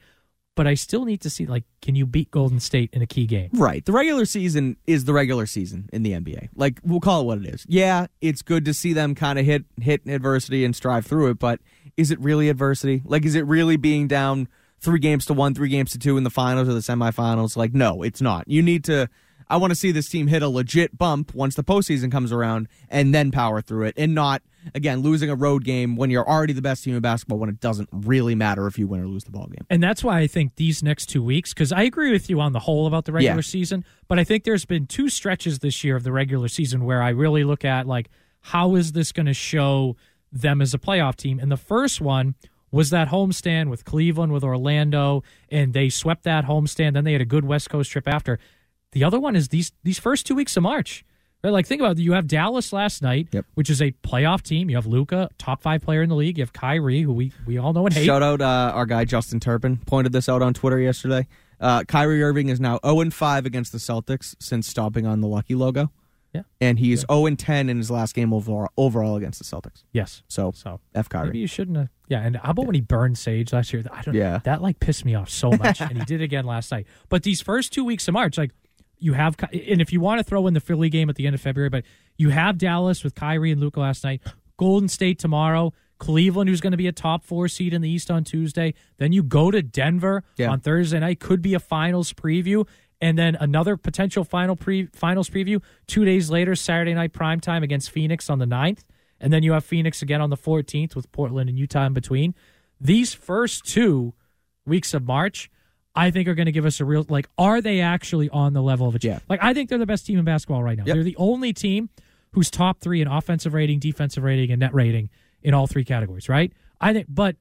Speaker 3: But I still need to see, like, can you beat Golden State in a key game?
Speaker 4: Right. The regular season is the regular season in the NBA. Like we'll call it what it is. Yeah, it's good to see them kind of hit hit adversity and strive through it, but is it really adversity? Like is it really being down 3 games to 1, 3 games to 2 in the finals or the semifinals? Like no, it's not. You need to I want to see this team hit a legit bump once the postseason comes around and then power through it and not again losing a road game when you're already the best team in basketball when it doesn't really matter if you win or lose the ball game.
Speaker 3: And that's why I think these next two weeks, because I agree with you on the whole about the regular
Speaker 4: Yeah.
Speaker 3: season, but I think there's been two stretches this year of the regular season where I really look at like how is this going to show them as a playoff team. And the first one was that homestand with Cleveland, with Orlando, and they swept that homestand. Then they had a good West Coast trip after. The other one is these these first two weeks of March. Right? Like think about it. You have Dallas last night, which is a playoff team. You have Luka, top five player in the league. You have Kyrie, who we, we all know and hate.
Speaker 4: Shout out uh, our guy Justin Turpin pointed this out on Twitter yesterday. Uh, Kyrie Irving is now 0 5 against the Celtics since stopping on the Lucky logo.
Speaker 3: Yeah.
Speaker 4: And he's 0 10 in his last game overall, overall against the Celtics.
Speaker 3: Yes.
Speaker 4: So,
Speaker 3: So
Speaker 4: F Kyrie.
Speaker 3: Maybe you shouldn't have. Yeah, and how about when he burned Sage last year? I don't.
Speaker 4: Yeah.
Speaker 3: that like pissed me off so much, *laughs* and he did again last night. But these first two weeks of March, like you have, and if you want to throw in the Philly game at the end of February, but you have Dallas with Kyrie and Luka last night, Golden State tomorrow, Cleveland, who's going to be a top four seed in the East on Tuesday. Then you go to Denver
Speaker 4: Yeah.
Speaker 3: on Thursday night, could be a finals preview. And then another potential final pre finals preview two days later, Saturday night prime time against Phoenix on the 9th. And then you have Phoenix again on the 14th with Portland and Utah in between. These first two weeks of March, I think are going to give us a real like. Are they actually on the level of a
Speaker 4: Yeah.
Speaker 3: Like I think they're the best team in basketball right now.
Speaker 4: Yep.
Speaker 3: They're the only team who's top three in offensive rating, defensive rating, and net rating in all three categories. Right? I think, but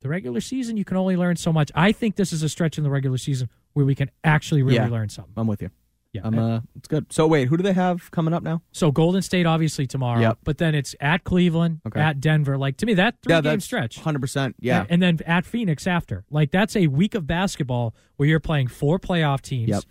Speaker 3: the regular season you can only learn so much. I think this is a stretch in the regular season where we can actually really
Speaker 4: Yeah.
Speaker 3: learn something.
Speaker 4: I'm with you.
Speaker 3: Yeah.
Speaker 4: I'm, uh, it's good. So, wait, who do they have coming up now?
Speaker 3: So Golden State obviously tomorrow,
Speaker 4: Yep.
Speaker 3: but then it's at Cleveland,
Speaker 4: Okay.
Speaker 3: at Denver. Like to me, that three game stretch.
Speaker 4: 100%. Yeah.
Speaker 3: And, and then at Phoenix after. Like that's a week of basketball where you're playing four playoff teams.
Speaker 4: Yep.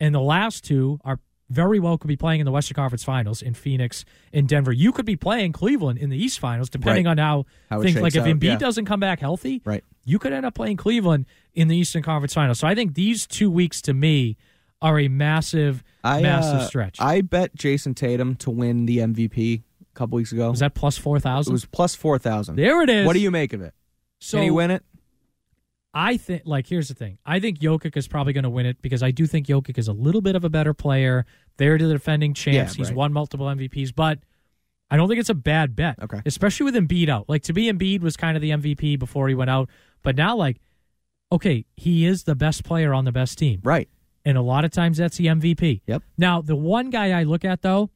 Speaker 3: And the last two are very well could be playing in the Western Conference Finals in Phoenix and Denver. You could be playing Cleveland in the East Finals, depending
Speaker 4: Right.
Speaker 3: on how,
Speaker 4: How it
Speaker 3: things like if
Speaker 4: out,
Speaker 3: Embiid
Speaker 4: yeah.
Speaker 3: doesn't come back healthy,
Speaker 4: Right.
Speaker 3: You could end up playing Cleveland in the Eastern Conference Finals. So I think these two weeks to me are a massive,
Speaker 4: I,
Speaker 3: massive
Speaker 4: uh,
Speaker 3: stretch.
Speaker 4: I bet Jayson Tatum to win the MVP a couple weeks ago.
Speaker 3: Was that plus 4,000?
Speaker 4: It was plus 4,000.
Speaker 3: There it is.
Speaker 4: What do you make of it?
Speaker 3: So
Speaker 4: Can he win it?
Speaker 3: I think, like, here's the thing. I think Jokic is probably going to win it because I do think Jokic is a little bit of a better player. They're the defending champs.
Speaker 4: Yeah,
Speaker 3: He's
Speaker 4: right.
Speaker 3: won multiple MVPs, but I don't think it's a bad bet.
Speaker 4: Okay.
Speaker 3: Especially with Embiid out. Like, to me, Embiid was kind of the MVP before he went out. But now, like, okay, he is the best player on the best team.
Speaker 4: Right.
Speaker 3: And a lot of times that's the MVP.
Speaker 4: Yep.
Speaker 3: Now, the one guy I look at, though,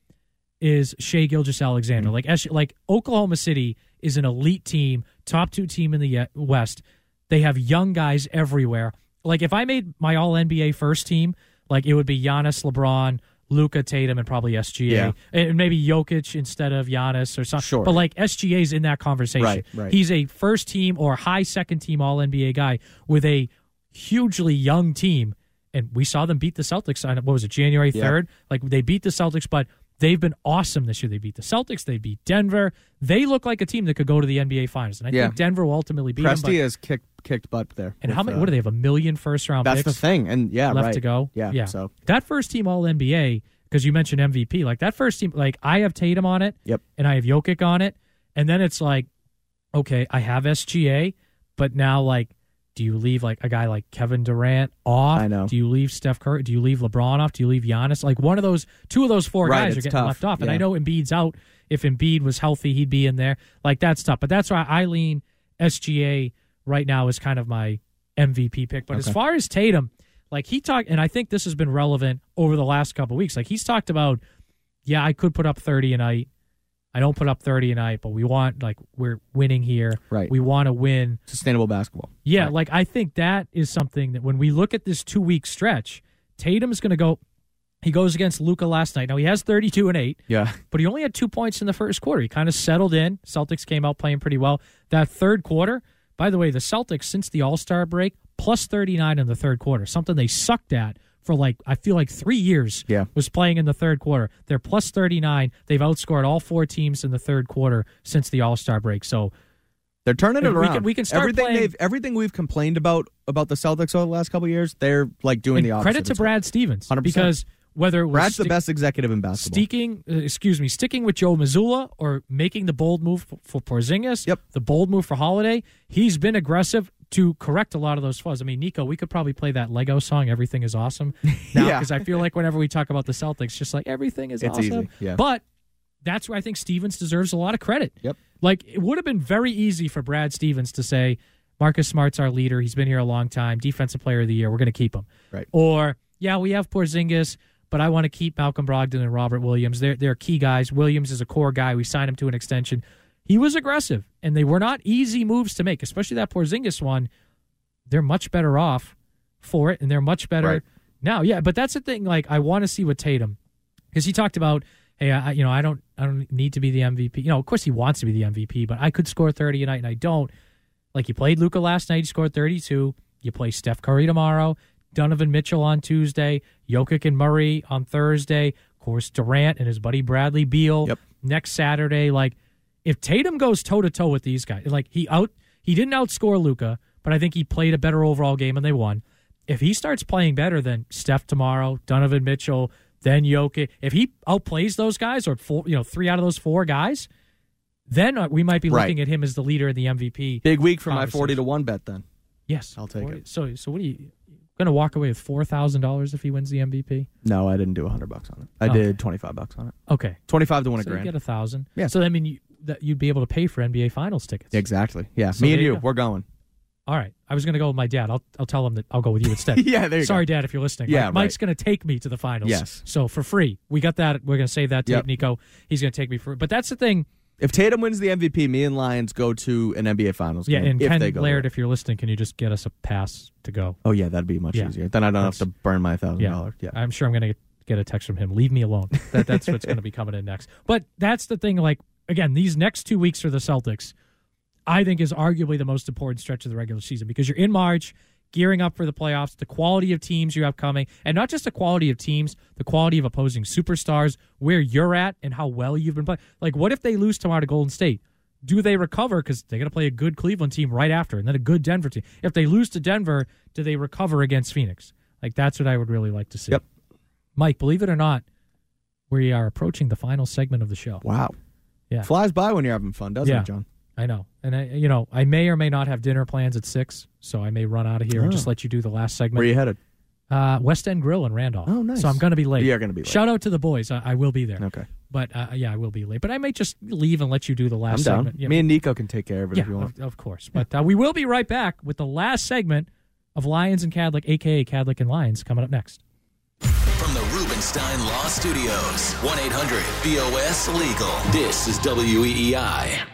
Speaker 3: is Shai Gilgeous-Alexander.
Speaker 4: Mm-hmm.
Speaker 3: Like, S- like Oklahoma City is an elite team, top two team in the uh, West. They have young guys everywhere. Like, if I made my All NBA first team, like it would be Giannis, LeBron, Luka, Tatum, and probably SGA,
Speaker 4: Yeah.
Speaker 3: and maybe Jokic instead of Giannis or something.
Speaker 4: Sure.
Speaker 3: But like SGA's in that conversation.
Speaker 4: Right, right.
Speaker 3: He's a first team or high second team All NBA guy with a hugely young team, and we saw them beat the Celtics on what was it January
Speaker 4: Yeah.
Speaker 3: third? Like they beat the Celtics, but they've been awesome this year. They beat the Celtics. They beat Denver. They look like a team that could go to the NBA Finals, and I
Speaker 4: Yeah.
Speaker 3: think Denver will ultimately beat them.
Speaker 4: Presti has kicked kicked butt there.
Speaker 3: and
Speaker 4: with,
Speaker 3: how many?
Speaker 4: uh,
Speaker 3: what do they have? A million first round.
Speaker 4: That's
Speaker 3: picks
Speaker 4: the thing, and yeah,
Speaker 3: left
Speaker 4: right.
Speaker 3: to go.
Speaker 4: Yeah,
Speaker 3: yeah.
Speaker 4: so-
Speaker 3: that first team All NBA because you mentioned MVP. Like that first team, like I have Tatum on it.
Speaker 4: Yep.
Speaker 3: And I have Jokic on it, and then it's like, okay, I have SGA, but now like, do you leave like a guy like Kevin Durant off?
Speaker 4: I know.
Speaker 3: Do you leave Steph Curry? Do you leave LeBron off? Do you leave Giannis? Like one of those, two of those four
Speaker 4: Right,
Speaker 3: guys are getting
Speaker 4: tough.
Speaker 3: left off. And
Speaker 4: Yeah.
Speaker 3: I know Embiid's out. If Embiid was healthy, he'd be in there. Like that's tough. But that's why I lean SGA right now is kind of my MVP pick. But as far as Tatum, like he talked, and I think this has been relevant over the last couple weeks. Like he's talked about, yeah, I could put up thirty a night. I don't put up thirty a night, but we want like we're winning here.
Speaker 4: Right.
Speaker 3: We want to win.
Speaker 4: sustainable basketball.
Speaker 3: Yeah, like I think that is something that when we look at this two week stretch, Tatum's going to go. He goes against Luka last night. Now he has thirty two and eight.
Speaker 4: Yeah.
Speaker 3: But he only had two points in the first quarter. He kind of settled in. Celtics came out playing pretty well. That third quarter, by the way, the Celtics since the All Star break plus thirty nine in the third quarter, something they sucked at for like I feel like three years.
Speaker 4: Yeah.
Speaker 3: was playing in the third quarter. They're plus thirty nine. They've outscored all four teams in the third quarter since the All Star break. So
Speaker 4: They're turning it
Speaker 3: We can-
Speaker 4: around.
Speaker 3: we can start
Speaker 4: everything
Speaker 3: playing-
Speaker 4: they've everything we've complained about about the Celtics over the last couple years. They're like doing the opposite.
Speaker 3: credit to Brad Stevens
Speaker 4: 100%.
Speaker 3: because whether it was
Speaker 4: Brad's the best executive in basketball.
Speaker 3: sticking, uh, excuse me, sticking with Joe Mazzulla or making the bold move for, for Porzingis,
Speaker 4: Yep.
Speaker 3: the bold move for Holiday, he's been aggressive to correct a lot of those flaws. I mean, Nico, we could probably play that Lego song, "Everything Is Awesome," *laughs* now
Speaker 4: Yeah.
Speaker 3: because I feel like whenever we talk about the Celtics, just like everything is
Speaker 4: It's
Speaker 3: awesome.
Speaker 4: yeah.
Speaker 3: But that's where I think Stevens deserves a lot of credit.
Speaker 4: Yep.
Speaker 3: Like it would have been very easy for Brad Stevens to say, Marcus Smart's our leader. He's been here a long time. Defensive player of the year. We're going to keep him.
Speaker 4: Right.
Speaker 3: Or, yeah, we have Porzingis, but I want to keep Malcolm Brogdon and Robert Williams. They're, they're key guys. Williams is a core guy. We signed him to an extension. He was aggressive, and they were not easy moves to make, especially that Porzingis one. They're much better off for it, and they're much better
Speaker 4: Right.
Speaker 3: now. Yeah, but that's the thing. Like, I want to see what Tatum, because he talked about, hey, I, you know, I don't, I don't need to be the MVP. You know, of course he wants to be the MVP, but I could score thirty a night, and I don't. Like you played Luka last night, he scored 32. You play Steph Curry tomorrow, Donovan Mitchell on Tuesday, Jokic and Murray on Thursday, of course Durant and his buddy Bradley Beal
Speaker 4: Yep.
Speaker 3: next Saturday. Like if Tatum goes toe to toe with these guys, like he out he didn't outscore Luka, but I think he played a better overall game and they won. If he starts playing better than Steph tomorrow, Donovan Mitchell, then Jokic, if he outplays those guys or four, you know, three out of those four guys, then uh, we might be
Speaker 4: Right.
Speaker 3: looking at him as the leader in the MVP.
Speaker 4: Big week for my forty to one bet. Then
Speaker 3: Yes,
Speaker 4: I'll take
Speaker 3: Forty-
Speaker 4: it.
Speaker 3: So, so what are you going to walk away with four thousand dollars if he wins the MVP?
Speaker 4: no, I didn't do hundred bucks on it. I
Speaker 3: Okay.
Speaker 4: did twenty five bucks on it.
Speaker 3: Okay,
Speaker 4: Twenty five to win a
Speaker 3: so you
Speaker 4: grand.
Speaker 3: get a thousand.
Speaker 4: Yeah.
Speaker 3: So I mean, you, that you'd be able to pay for NBA Finals tickets.
Speaker 4: exactly. Yeah.
Speaker 3: So
Speaker 4: Me and
Speaker 3: you go.
Speaker 4: we're going.
Speaker 3: All right, I was going to go with my dad. I'll I'll tell him that I'll go with you instead. *laughs*
Speaker 4: Yeah, there you.
Speaker 3: Sorry,
Speaker 4: go.
Speaker 3: Dad, if you're listening.
Speaker 4: Yeah,
Speaker 3: Mike- Mike's going to take me to the finals.
Speaker 4: Yes.
Speaker 3: So for free, we got that. We're going to save that tape,
Speaker 4: Yep.
Speaker 3: Nico. He's going to take me for. But that's the thing.
Speaker 4: If Tatum wins the MVP, me and Lyons go to an NBA Finals
Speaker 3: Yeah,
Speaker 4: game.
Speaker 3: and
Speaker 4: if
Speaker 3: Ken
Speaker 4: they go
Speaker 3: Laird,
Speaker 4: there.
Speaker 3: if you're listening, can you just get us a pass to go?
Speaker 4: Oh yeah, that'd be much
Speaker 3: Yeah.
Speaker 4: easier. Then I don't have to burn my thousand
Speaker 3: Yeah.
Speaker 4: dollars. Yeah.
Speaker 3: I'm sure I'm going to get a text from him. Leave me alone. That that's what's going to be coming in next. But that's the thing. Like again, these next two weeks for the Celtics, I think is arguably the most important stretch of the regular season because you're in March, gearing up for the playoffs. The quality of teams you have coming, and not just the quality of teams, the quality of opposing superstars, where you're at, and how well you've been playing. Like, what if they lose tomorrow to Golden State? Do they recover because they're going to play a good Cleveland team right after, and then a good Denver team? If they lose to Denver, do they recover against Phoenix? Like that's what I would really like to see.
Speaker 4: Yep.
Speaker 3: Mike, believe it or not, we are approaching the final segment of the show.
Speaker 4: Wow.
Speaker 3: Yeah.
Speaker 4: Flies by when you're having fun, doesn't
Speaker 3: Yeah.
Speaker 4: it, John?
Speaker 3: I know, and I, you know, I may or may not have dinner plans at six, so I may run out of here and
Speaker 4: Oh.
Speaker 3: just let you do the last segment.
Speaker 4: Where are you headed?
Speaker 3: Uh, West End Grill in Randolph.
Speaker 4: Oh, nice.
Speaker 3: So I'm going to be late.
Speaker 4: You are gonna be late.
Speaker 3: Shout out to the boys. I, I will be there.
Speaker 4: Okay.
Speaker 3: But uh, yeah, I will be late. But I may just leave and let you do the last
Speaker 4: I'm
Speaker 3: last
Speaker 4: down.
Speaker 3: segment. Yeah,
Speaker 4: Me and Nico can take care of it
Speaker 3: yeah,
Speaker 4: if you want.
Speaker 3: Of, of course. But uh, we will be right back with the last segment of Lyons and Kadlick, aka Kadlick and Lyons, coming up next.
Speaker 7: From Rubenstein Law Studios, 1 800 BOS Legal. This is WEEI.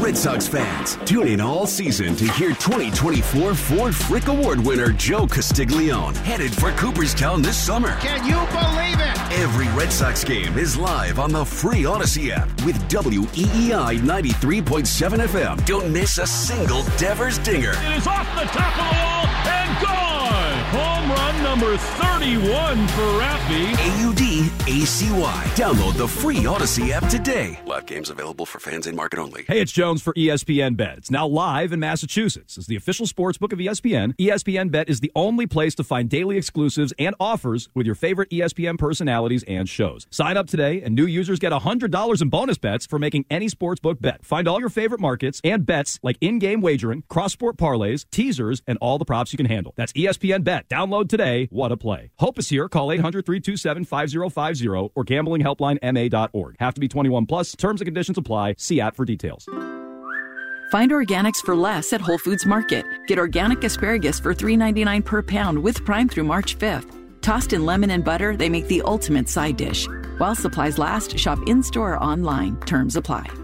Speaker 21: Red Sox fans, tune in all season to hear 2024 Ford Frick Award winner Joe Castiglione headed for Cooperstown this summer.
Speaker 22: Can you believe it?
Speaker 21: Every Red Sox game is live on the free Audacy app with WEEI 93.7 FM. Don't miss a single Devers dinger.
Speaker 23: It is off the top of the wall and gone. Home run number 31 for Raffy.
Speaker 21: A-U-D-A-C-Y. Download the free Audacy app today. Live games available for fans in market only.
Speaker 24: Hey, it's Jones for ESPN Bet. It's now live in Massachusetts. As the official sports book of ESPN, ESPN Bet is the only place to find daily exclusives and offers with your favorite ESPN personalities and shows. Sign up today, and new users get $100 in bonus bets for making any sportsbook bet. Find all your favorite markets and bets like in-game wagering, cross-sport parlays, teasers, and all the props you can handle. That's ESPN Bet. Download today. What a play. Hope is here. Call 800-327-5050 or gamblinghelplinema.org. Have to be 21 plus. Terms and conditions apply. See app for details.
Speaker 12: Find organics for less at Whole Foods Market. Get organic asparagus for $3.99 per pound with Prime through March 5th. Tossed in lemon and butter, they make the ultimate side dish. While supplies last, shop in store or online. Terms apply.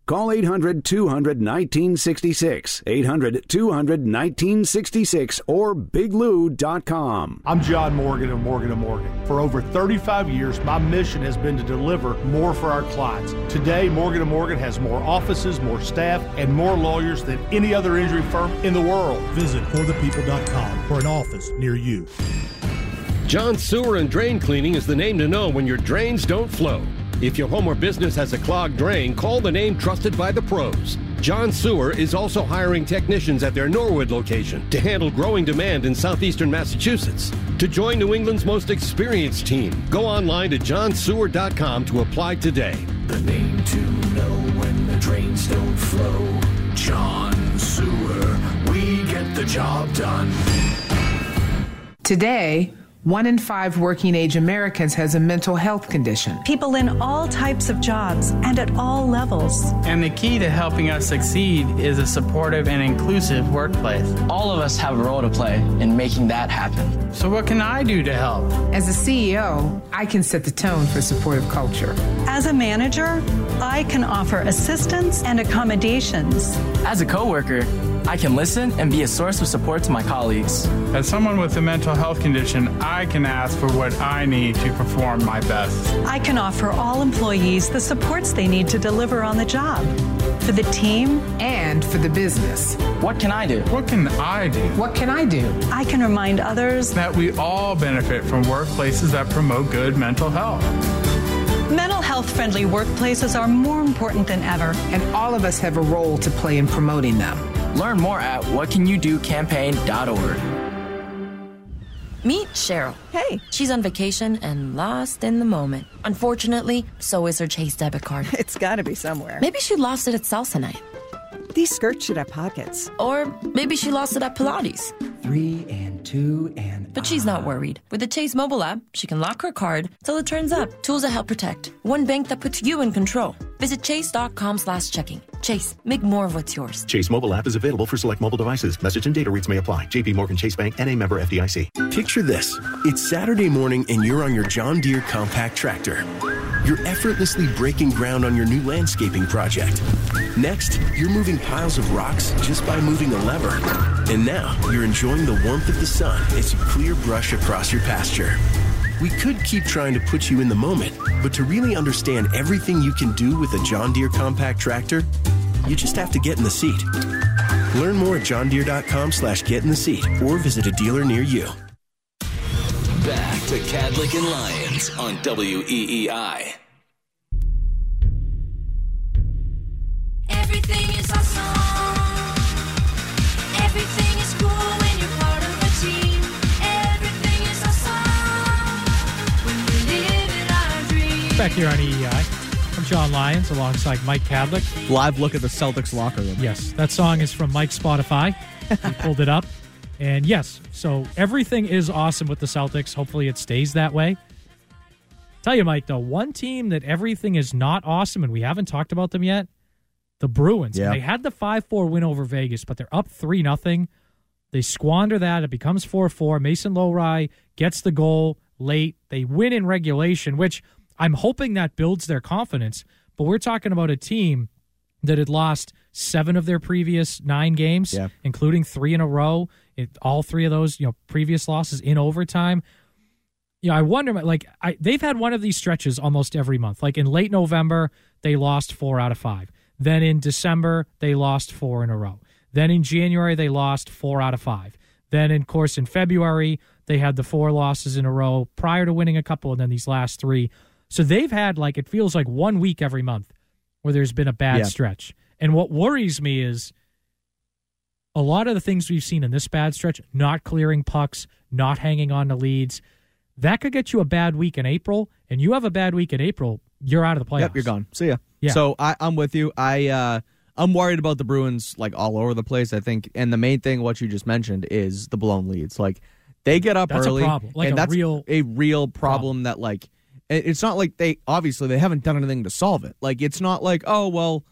Speaker 10: Call 800 200 1966. 800 200 1966 or biglou.com.
Speaker 25: I'm John Morgan of Morgan & Morgan. For over 35 years, my mission has been to deliver more for our clients. Today, Morgan & Morgan has more offices, more staff, and more lawyers than any other injury firm in the world.
Speaker 26: Visit forthepeople.com for an office near you.
Speaker 27: John Sewer and Drain Cleaning is the name to know when your drains don't flow. If your home or business has a clogged drain, call the name trusted by the pros. John Sewer is also hiring technicians at their Norwood location to handle growing demand in southeastern Massachusetts. To join New England's most experienced team, go online to johnsewer.com to apply today.
Speaker 22: The name to know when the drains don't flow. John Sewer. We get the job done.
Speaker 28: Today, one in five working age Americans has a mental health condition.
Speaker 29: People in all types of jobs and at all levels.
Speaker 30: And the key to helping us succeed is a supportive and inclusive workplace.
Speaker 31: All of us have a role to play in making that happen.
Speaker 30: So, what can I do to help?
Speaker 28: As a CEO, I can set the tone for supportive culture.
Speaker 29: As a manager, I can offer assistance and accommodations.
Speaker 31: As a coworker, I can listen and be a source of support to my colleagues.
Speaker 30: As someone with a mental health condition, I can ask for what I need to perform my best.
Speaker 29: I can offer all employees the supports they need to deliver on the job. For the team
Speaker 28: and for the business.
Speaker 31: What can I do?
Speaker 30: What can I do?
Speaker 28: What can I do?
Speaker 29: I can remind others
Speaker 30: that we all benefit from workplaces that promote good mental health.
Speaker 29: Mental health friendly workplaces are more important than ever.
Speaker 28: And all of us have a role to play in promoting them.
Speaker 31: Learn more at whatcanyoudocampaign.org.
Speaker 6: Meet Cheryl. Hey. She's on vacation and lost in the moment. Unfortunately, so is her Chase debit card. *laughs*
Speaker 32: It's gotta be somewhere.
Speaker 6: Maybe she lost it at salsa night.
Speaker 32: These skirts should have pockets.
Speaker 6: Or maybe she lost it at Pilates.
Speaker 33: Three and two and
Speaker 6: But she's not ah. worried. With the Chase mobile app, she can lock her card till it turns up. Tools that help protect. One bank that puts you in control. Visit chase.com slash checking. Chase, make more of what's yours.
Speaker 34: Chase mobile app is available for select mobile devices. Message and data rates may apply. JP Morgan Chase Bank and a member FDIC.
Speaker 35: Picture this. It's Saturday morning and you're on your John Deere compact tractor. You're effortlessly breaking ground on your new landscaping project. Next, you're moving piles of rocks just by moving a lever. And now, you're enjoying the warmth of the sun as you clear brush across your pasture. We could keep trying to put you in the moment, but to really understand everything you can do with a John Deere compact tractor, you just have to get in the seat. Learn more at johndeere.com slash get in the seat or visit a dealer near you.
Speaker 7: Back to Kadlick and Lyons on E WEEI.
Speaker 36: Everything is awesome.
Speaker 3: Back here on EEI. I'm John Lyons alongside Mike Kadlick.
Speaker 4: Live look at the Celtics locker room.
Speaker 3: Yes, that song is from Mike's Spotify. he *laughs* pulled it up. And yes, so everything is awesome with the Celtics. Hopefully it stays that way. Tell you, Mike, though, one team that everything is not awesome, and we haven't talked about them yet, the Bruins.
Speaker 4: Yeah.
Speaker 3: They had the 5 4 win over Vegas, but they're up 3 nothing. They squander that. It becomes 4 4. Mason Lohrei gets the goal late. They win in regulation, which I'm hoping that builds their confidence. But we're talking about a team that had lost seven of their previous nine games,
Speaker 4: Yeah.
Speaker 3: including three in a row. It, all three of those, you know, previous losses in overtime. You know, I wonder, like, I, they've had one of these stretches almost every month. Like in late November, they lost four out of five. Then in December, they lost four in a row. Then in January, they lost four out of five. Then, in course, in February, they had the four losses in a row prior to winning a couple, and then these last three. So they've had like it feels like one week every month where there's been a bad
Speaker 4: Yeah.
Speaker 3: stretch. And what worries me is a lot of the things we've seen in this bad stretch, not clearing pucks, not hanging on to leads, that could get you a bad week in April. And you have a bad week in April, you're out of the playoffs.
Speaker 4: Yep, you're gone. See ya.
Speaker 3: Yeah.
Speaker 4: So I, I'm with you. I uh, I'm worried about the Bruins like all over the place. I think, and the main thing what you just mentioned is the blown leads. Like they get up
Speaker 3: That's a
Speaker 4: early,
Speaker 3: problem. Like
Speaker 4: and
Speaker 3: a
Speaker 4: that's
Speaker 3: real
Speaker 4: a real problem, that like it's not like they obviously they haven't done anything to solve it. Like it's not like oh well,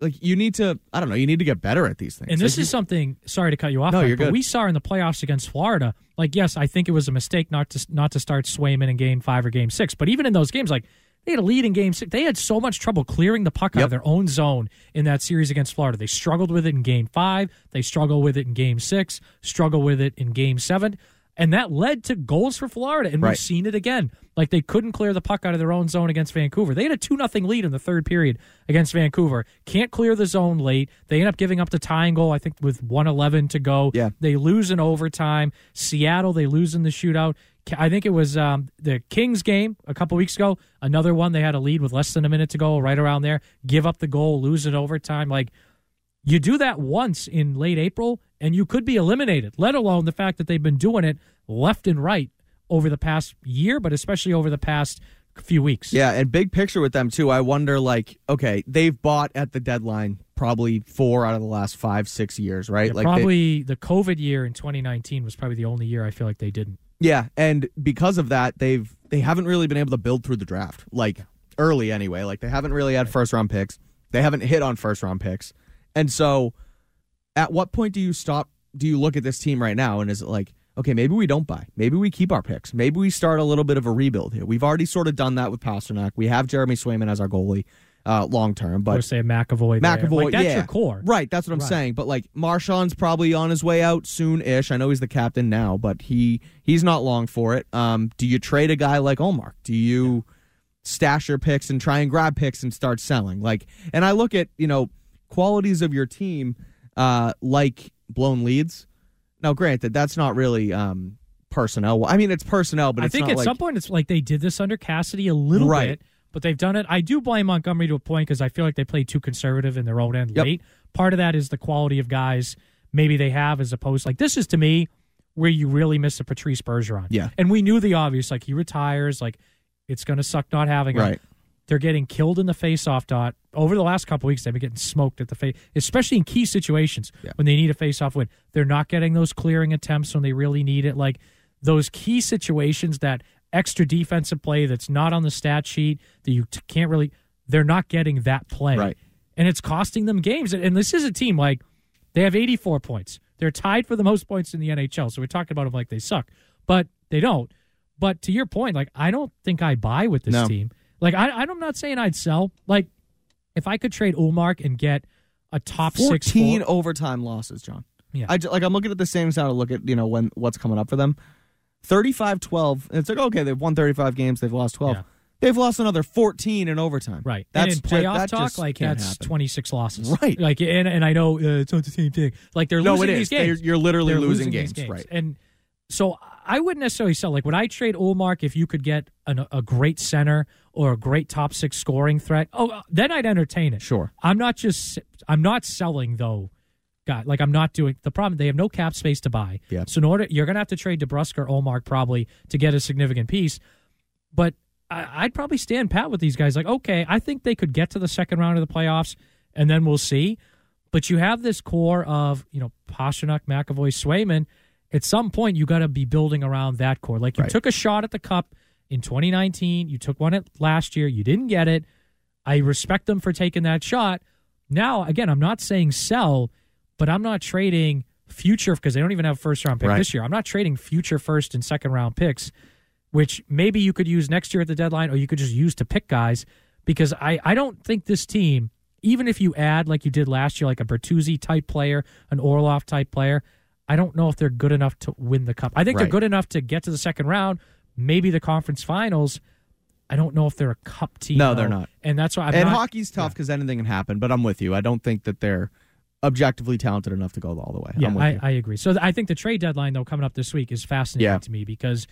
Speaker 4: like you need to I don't know you need to get better at these things.
Speaker 3: And this
Speaker 4: Like,
Speaker 3: is something. Sorry to cut you off.
Speaker 4: No,
Speaker 3: Mike,
Speaker 4: you're
Speaker 3: but
Speaker 4: good.
Speaker 3: we saw in the playoffs against Florida. Like, yes, I think it was a mistake not to not to start Swayman in Game Five or Game Six. But even in those games, like they had a lead in Game Six, they had so much trouble clearing the puck out
Speaker 4: Yep.
Speaker 3: of their own zone in that series against Florida. They struggled with it in Game Five. They struggle with it in Game Six. Struggle with it in Game Seven. And that led to goals for Florida, and
Speaker 4: Right.
Speaker 3: we've seen it again. Like they couldn't clear the puck out of their own zone against Vancouver. They had a two nothing lead in the third period against Vancouver. Can't clear the zone late. They end up giving up the tying goal. I think with one eleven to go.
Speaker 4: Yeah.
Speaker 3: they lose in overtime. Seattle they lose in the shootout. I think it was um, the Kings game a couple weeks ago. Another one they had a lead with less than a minute to go, right around there. Give up the goal, lose in overtime. Like you do that once in late April, and you could be eliminated. Let alone the fact that they've been doing it left and right over the past year, but especially over the past few weeks.
Speaker 4: Yeah, and big picture with them too. I wonder, like, okay, they've bought at the deadline probably four out of the last five, six years, right?
Speaker 3: Yeah,
Speaker 4: like they-
Speaker 3: probably the COVID year in 2019 was probably the only year I feel like they didn't.
Speaker 4: Yeah, and because of that, they've they haven't really been able to build through the draft, like early anyway. Like they haven't really had first round picks. They haven't hit on first round picks, and so at what point do you stop? Do you look at this team right now and is it like, okay, maybe we don't buy, maybe we keep our picks, maybe we start a little bit of a rebuild here. We've already sort of done that with Pastrnak. We have Jeremy Swayman as our goalie uh, long term,
Speaker 3: But
Speaker 4: but
Speaker 3: say McAvoy.
Speaker 4: McAvoy,
Speaker 3: like, that's
Speaker 4: yeah.
Speaker 3: your core.
Speaker 4: Right, that's what I'm
Speaker 3: Right.
Speaker 4: saying. But like Marchand's probably on his way out soon-ish. I know he's the captain now, but he he's not long for it. Um, do you trade a guy like Omar? Do you stash your picks and try and grab picks and start selling? Like, and I look at you know qualities of your team, uh, like blown leads. Now, granted, that's not really um personnel. I mean, it's personnel, but
Speaker 3: I think at
Speaker 4: like,
Speaker 3: some point it's like they did this under Cassidy a little
Speaker 4: Right.
Speaker 3: bit, but they've done it. I do blame Montgomery to a point because I feel like they played too conservative in their own end
Speaker 4: Yep.
Speaker 3: late. Part of that is the quality of guys maybe they have as opposed like this is to me where you really miss a Patrice Bergeron.
Speaker 4: Yeah.
Speaker 3: and we knew the obvious. Like he retires, like it's going to suck not having him.
Speaker 4: Right.
Speaker 3: They're getting killed in the face-off dot over the last couple weeks. They've been getting smoked at the face, especially in key situations when they need a face-off win. They're not getting those clearing attempts when they really need it. Like those key situations that extra defensive play that's not on the stat sheet that you t- can't really they're not getting that play
Speaker 4: Right.
Speaker 3: and it's costing them games and, and this is a team like they have 84 points they're tied for the most points in the nhl so we're talking about them like they suck but they don't but to your point like i don't think i buy with this
Speaker 4: No.
Speaker 3: team like I, i'm not saying i'd sell like if i could trade Ullmark and get a top six
Speaker 4: 14
Speaker 3: forward-
Speaker 4: overtime losses, John.
Speaker 3: Yeah.
Speaker 4: I like I'm looking at the same side to look at, you know, when what's coming up for them. 35-12. It's like okay, they've won 35 games, they've lost 12. They've lost another 14 in overtime.
Speaker 3: Right.
Speaker 4: That's
Speaker 3: and in playoff
Speaker 4: that
Speaker 3: talk, like that's
Speaker 4: happen.
Speaker 3: 26 losses.
Speaker 4: Right.
Speaker 3: Like, and, and I know uh, it's not the same thing. Like they're
Speaker 4: No,
Speaker 3: losing
Speaker 4: it
Speaker 3: these
Speaker 4: is. They're-
Speaker 3: games.
Speaker 4: you're literally
Speaker 3: They're
Speaker 4: losing
Speaker 3: these
Speaker 4: games, right.
Speaker 3: And so I wouldn't necessarily sell. Like, would I trade Ullmark if you could get an, a great center or a great top six scoring threat? Oh, uh, then I'd entertain it.
Speaker 4: Sure.
Speaker 3: I'm not just. I'm not selling though. God, like I'm not doing the problem. They have no cap space to buy.
Speaker 4: Yep.
Speaker 3: So in order, you're going to have to trade DeBrusk or Ullmark probably to get a significant piece. But I, I'd probably stand pat with these guys. Like, okay, I think they could get to the second round of the playoffs, and then we'll see. But you have this core of you know Pastrnak, McAvoy, Swayman. At some point, you got to be building around that core. Like you
Speaker 4: Right.
Speaker 3: took a shot at the cup in 2019. You took one at last year. You didn't get it. I respect them for taking that shot. Now, again, I'm not saying sell, but I'm not trading future because they don't even have first round pick
Speaker 4: Right.
Speaker 3: this year. I'm not trading future first and second round picks, which maybe you could use next year at the deadline or you could just use to pick guys because I, I don't think this team, even if you add like you did last year, like a Bertuzzi type player, an Orlov type player, I don't know if they're good enough to win the cup. I think they're good enough to get to the second round, maybe the conference finals. I don't know if they're a cup team.
Speaker 4: No, they're not.
Speaker 3: And that's why I'm
Speaker 4: and
Speaker 3: not,
Speaker 4: hockey's tough because anything can happen, but I'm with you. I don't think that they're objectively talented enough to go all the way.
Speaker 3: Yeah,
Speaker 4: I'm with
Speaker 3: I,
Speaker 4: you.
Speaker 3: I agree. So th- I think the trade deadline though coming up this week is fascinating
Speaker 4: Yeah.
Speaker 3: to me because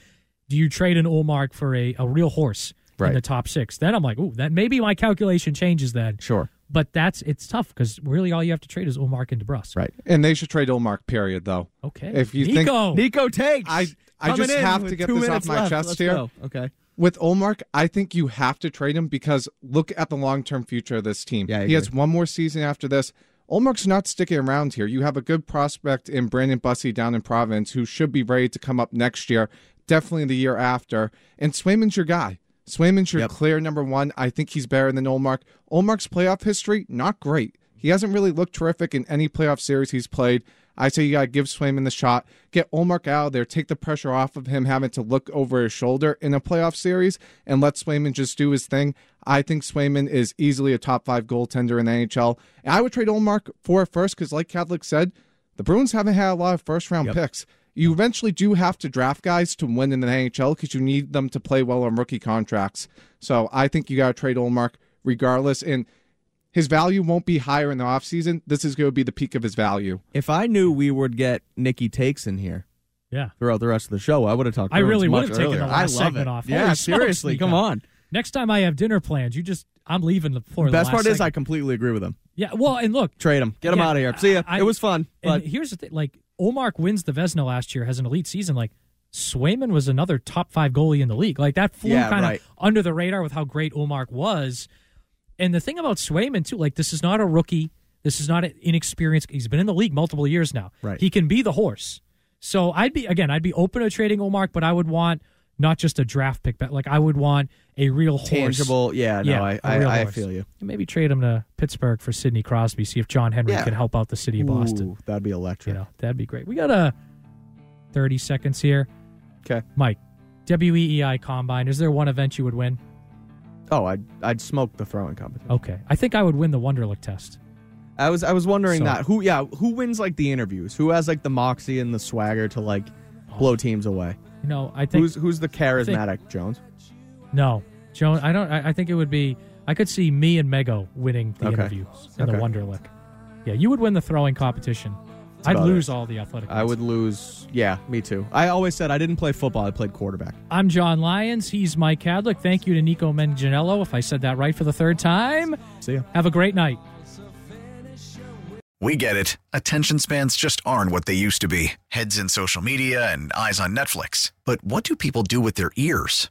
Speaker 3: do you trade an Ullmark for a, a real horse in the top six? Then I'm like, ooh, that maybe my calculation changes then.
Speaker 4: Sure.
Speaker 3: But that's it's tough because really all you have to trade is Ullmark and DeBrusk.
Speaker 4: Right.
Speaker 37: And they should trade Ullmark, period, though.
Speaker 3: Okay.
Speaker 37: If you
Speaker 3: Nico.
Speaker 37: think
Speaker 4: Nico takes.
Speaker 37: I I
Speaker 4: Coming
Speaker 37: just
Speaker 4: in
Speaker 37: have
Speaker 4: with
Speaker 37: to get
Speaker 4: two
Speaker 37: this off
Speaker 4: minutes
Speaker 37: my
Speaker 4: left.
Speaker 37: chest
Speaker 4: Let's
Speaker 37: here.
Speaker 4: go. Okay.
Speaker 37: With Ullmark, I think you have to trade him because look at the long term future of this team.
Speaker 4: Yeah, I
Speaker 37: he has one more season after this. Ullmark's not sticking around here. You have a good prospect in Brandon Bussi down in Providence who should be ready to come up next year, definitely the year after. And Swayman's your guy. Swayman's your clear number one. I think he's better than Ullmark. Ullmark's playoff history, not great. He hasn't really looked terrific in any playoff series he's played. I say you got to give Swayman the shot, get Ullmark out of there, take the pressure off of him having to look over his shoulder in a playoff series, and let Swayman just do his thing. I think Swayman is easily a top five goaltender in the NHL. And I would trade Ullmark for first because, like Kadlick said, the Bruins haven't had a lot of first round picks. You eventually do have to draft guys to win in the NHL because you need them to play well on rookie contracts. So I think you got to trade Ullmark regardless. And his value won't be higher in the offseason. This is going to be the peak of his value.
Speaker 4: If I knew we would get Nikki Takes in here
Speaker 3: Yeah.
Speaker 4: throughout the rest of the show, I would have talked.
Speaker 3: I really would have taken
Speaker 4: earlier.
Speaker 3: the last
Speaker 4: I love
Speaker 3: segment
Speaker 4: it.
Speaker 3: off.
Speaker 4: Yeah,
Speaker 3: Holy
Speaker 4: seriously,
Speaker 3: Nico.
Speaker 4: come on.
Speaker 3: Next time I have dinner plans, you just I'm leaving the before the
Speaker 4: Best
Speaker 3: last
Speaker 4: part is I completely agree with him.
Speaker 3: Yeah, well, and look,
Speaker 4: Trade him. Get him out of here. See ya.
Speaker 3: I-
Speaker 4: it was fun.
Speaker 3: And
Speaker 4: But
Speaker 3: here's the thing: like Ullmark wins the Vezina last year, has an elite season. Like Swayman was another top five goalie in the league. Like that flew
Speaker 4: Yeah,
Speaker 3: kind of
Speaker 4: right.
Speaker 3: under the radar with how great Ullmark was. And the thing about Swayman too, like this is not a rookie. This is not an inexperienced. He's been in the league multiple years now.
Speaker 4: Right.
Speaker 3: He can be the horse. So I'd be again, I'd be open to trading Ullmark, but I would want not just a draft pick, but like I would want a real horse.
Speaker 4: Tangible, yeah, no, I-
Speaker 3: a
Speaker 4: I- I
Speaker 3: horse.
Speaker 4: feel you.
Speaker 3: Maybe trade him to Pittsburgh for Sidney Crosby. See if John Henry
Speaker 4: Yeah.
Speaker 3: can help out the city of Boston.
Speaker 4: Ooh, that'd be electric.
Speaker 3: You know, that'd be great. We got a 30 seconds here.
Speaker 4: Okay.
Speaker 3: Mike, WEEI Combine, is there one event you would win?
Speaker 4: Oh, I'd I'd smoke the throwing competition.
Speaker 3: Okay. I think I would win the Wonderlic test.
Speaker 4: I was I was wondering
Speaker 3: So-
Speaker 4: that who yeah who wins like the interviews who has like the moxie and the swagger to like blow oh. teams away.
Speaker 3: You know, I think
Speaker 4: who's who's the charismatic Jones?
Speaker 3: No. Joan, I don't I, I think it would be I could see me and Mego winning the
Speaker 4: Okay.
Speaker 3: interviews in the
Speaker 4: Okay.
Speaker 3: Wonderlic. Yeah, you would win the throwing competition. I'd
Speaker 4: about
Speaker 3: lose
Speaker 4: it.
Speaker 3: all the athletic.
Speaker 4: I would lose. Yeah, me too. I always said I didn't play football. I played quarterback.
Speaker 3: I'm John Lyons. He's Mike Kadlick. Thank you to Nico Manganiello, if I said that right for the third time.
Speaker 4: See ya.
Speaker 3: Have a great night.
Speaker 38: We get it. Attention spans just aren't what they used to be heads in social media and eyes on Netflix. But what do people do with their ears?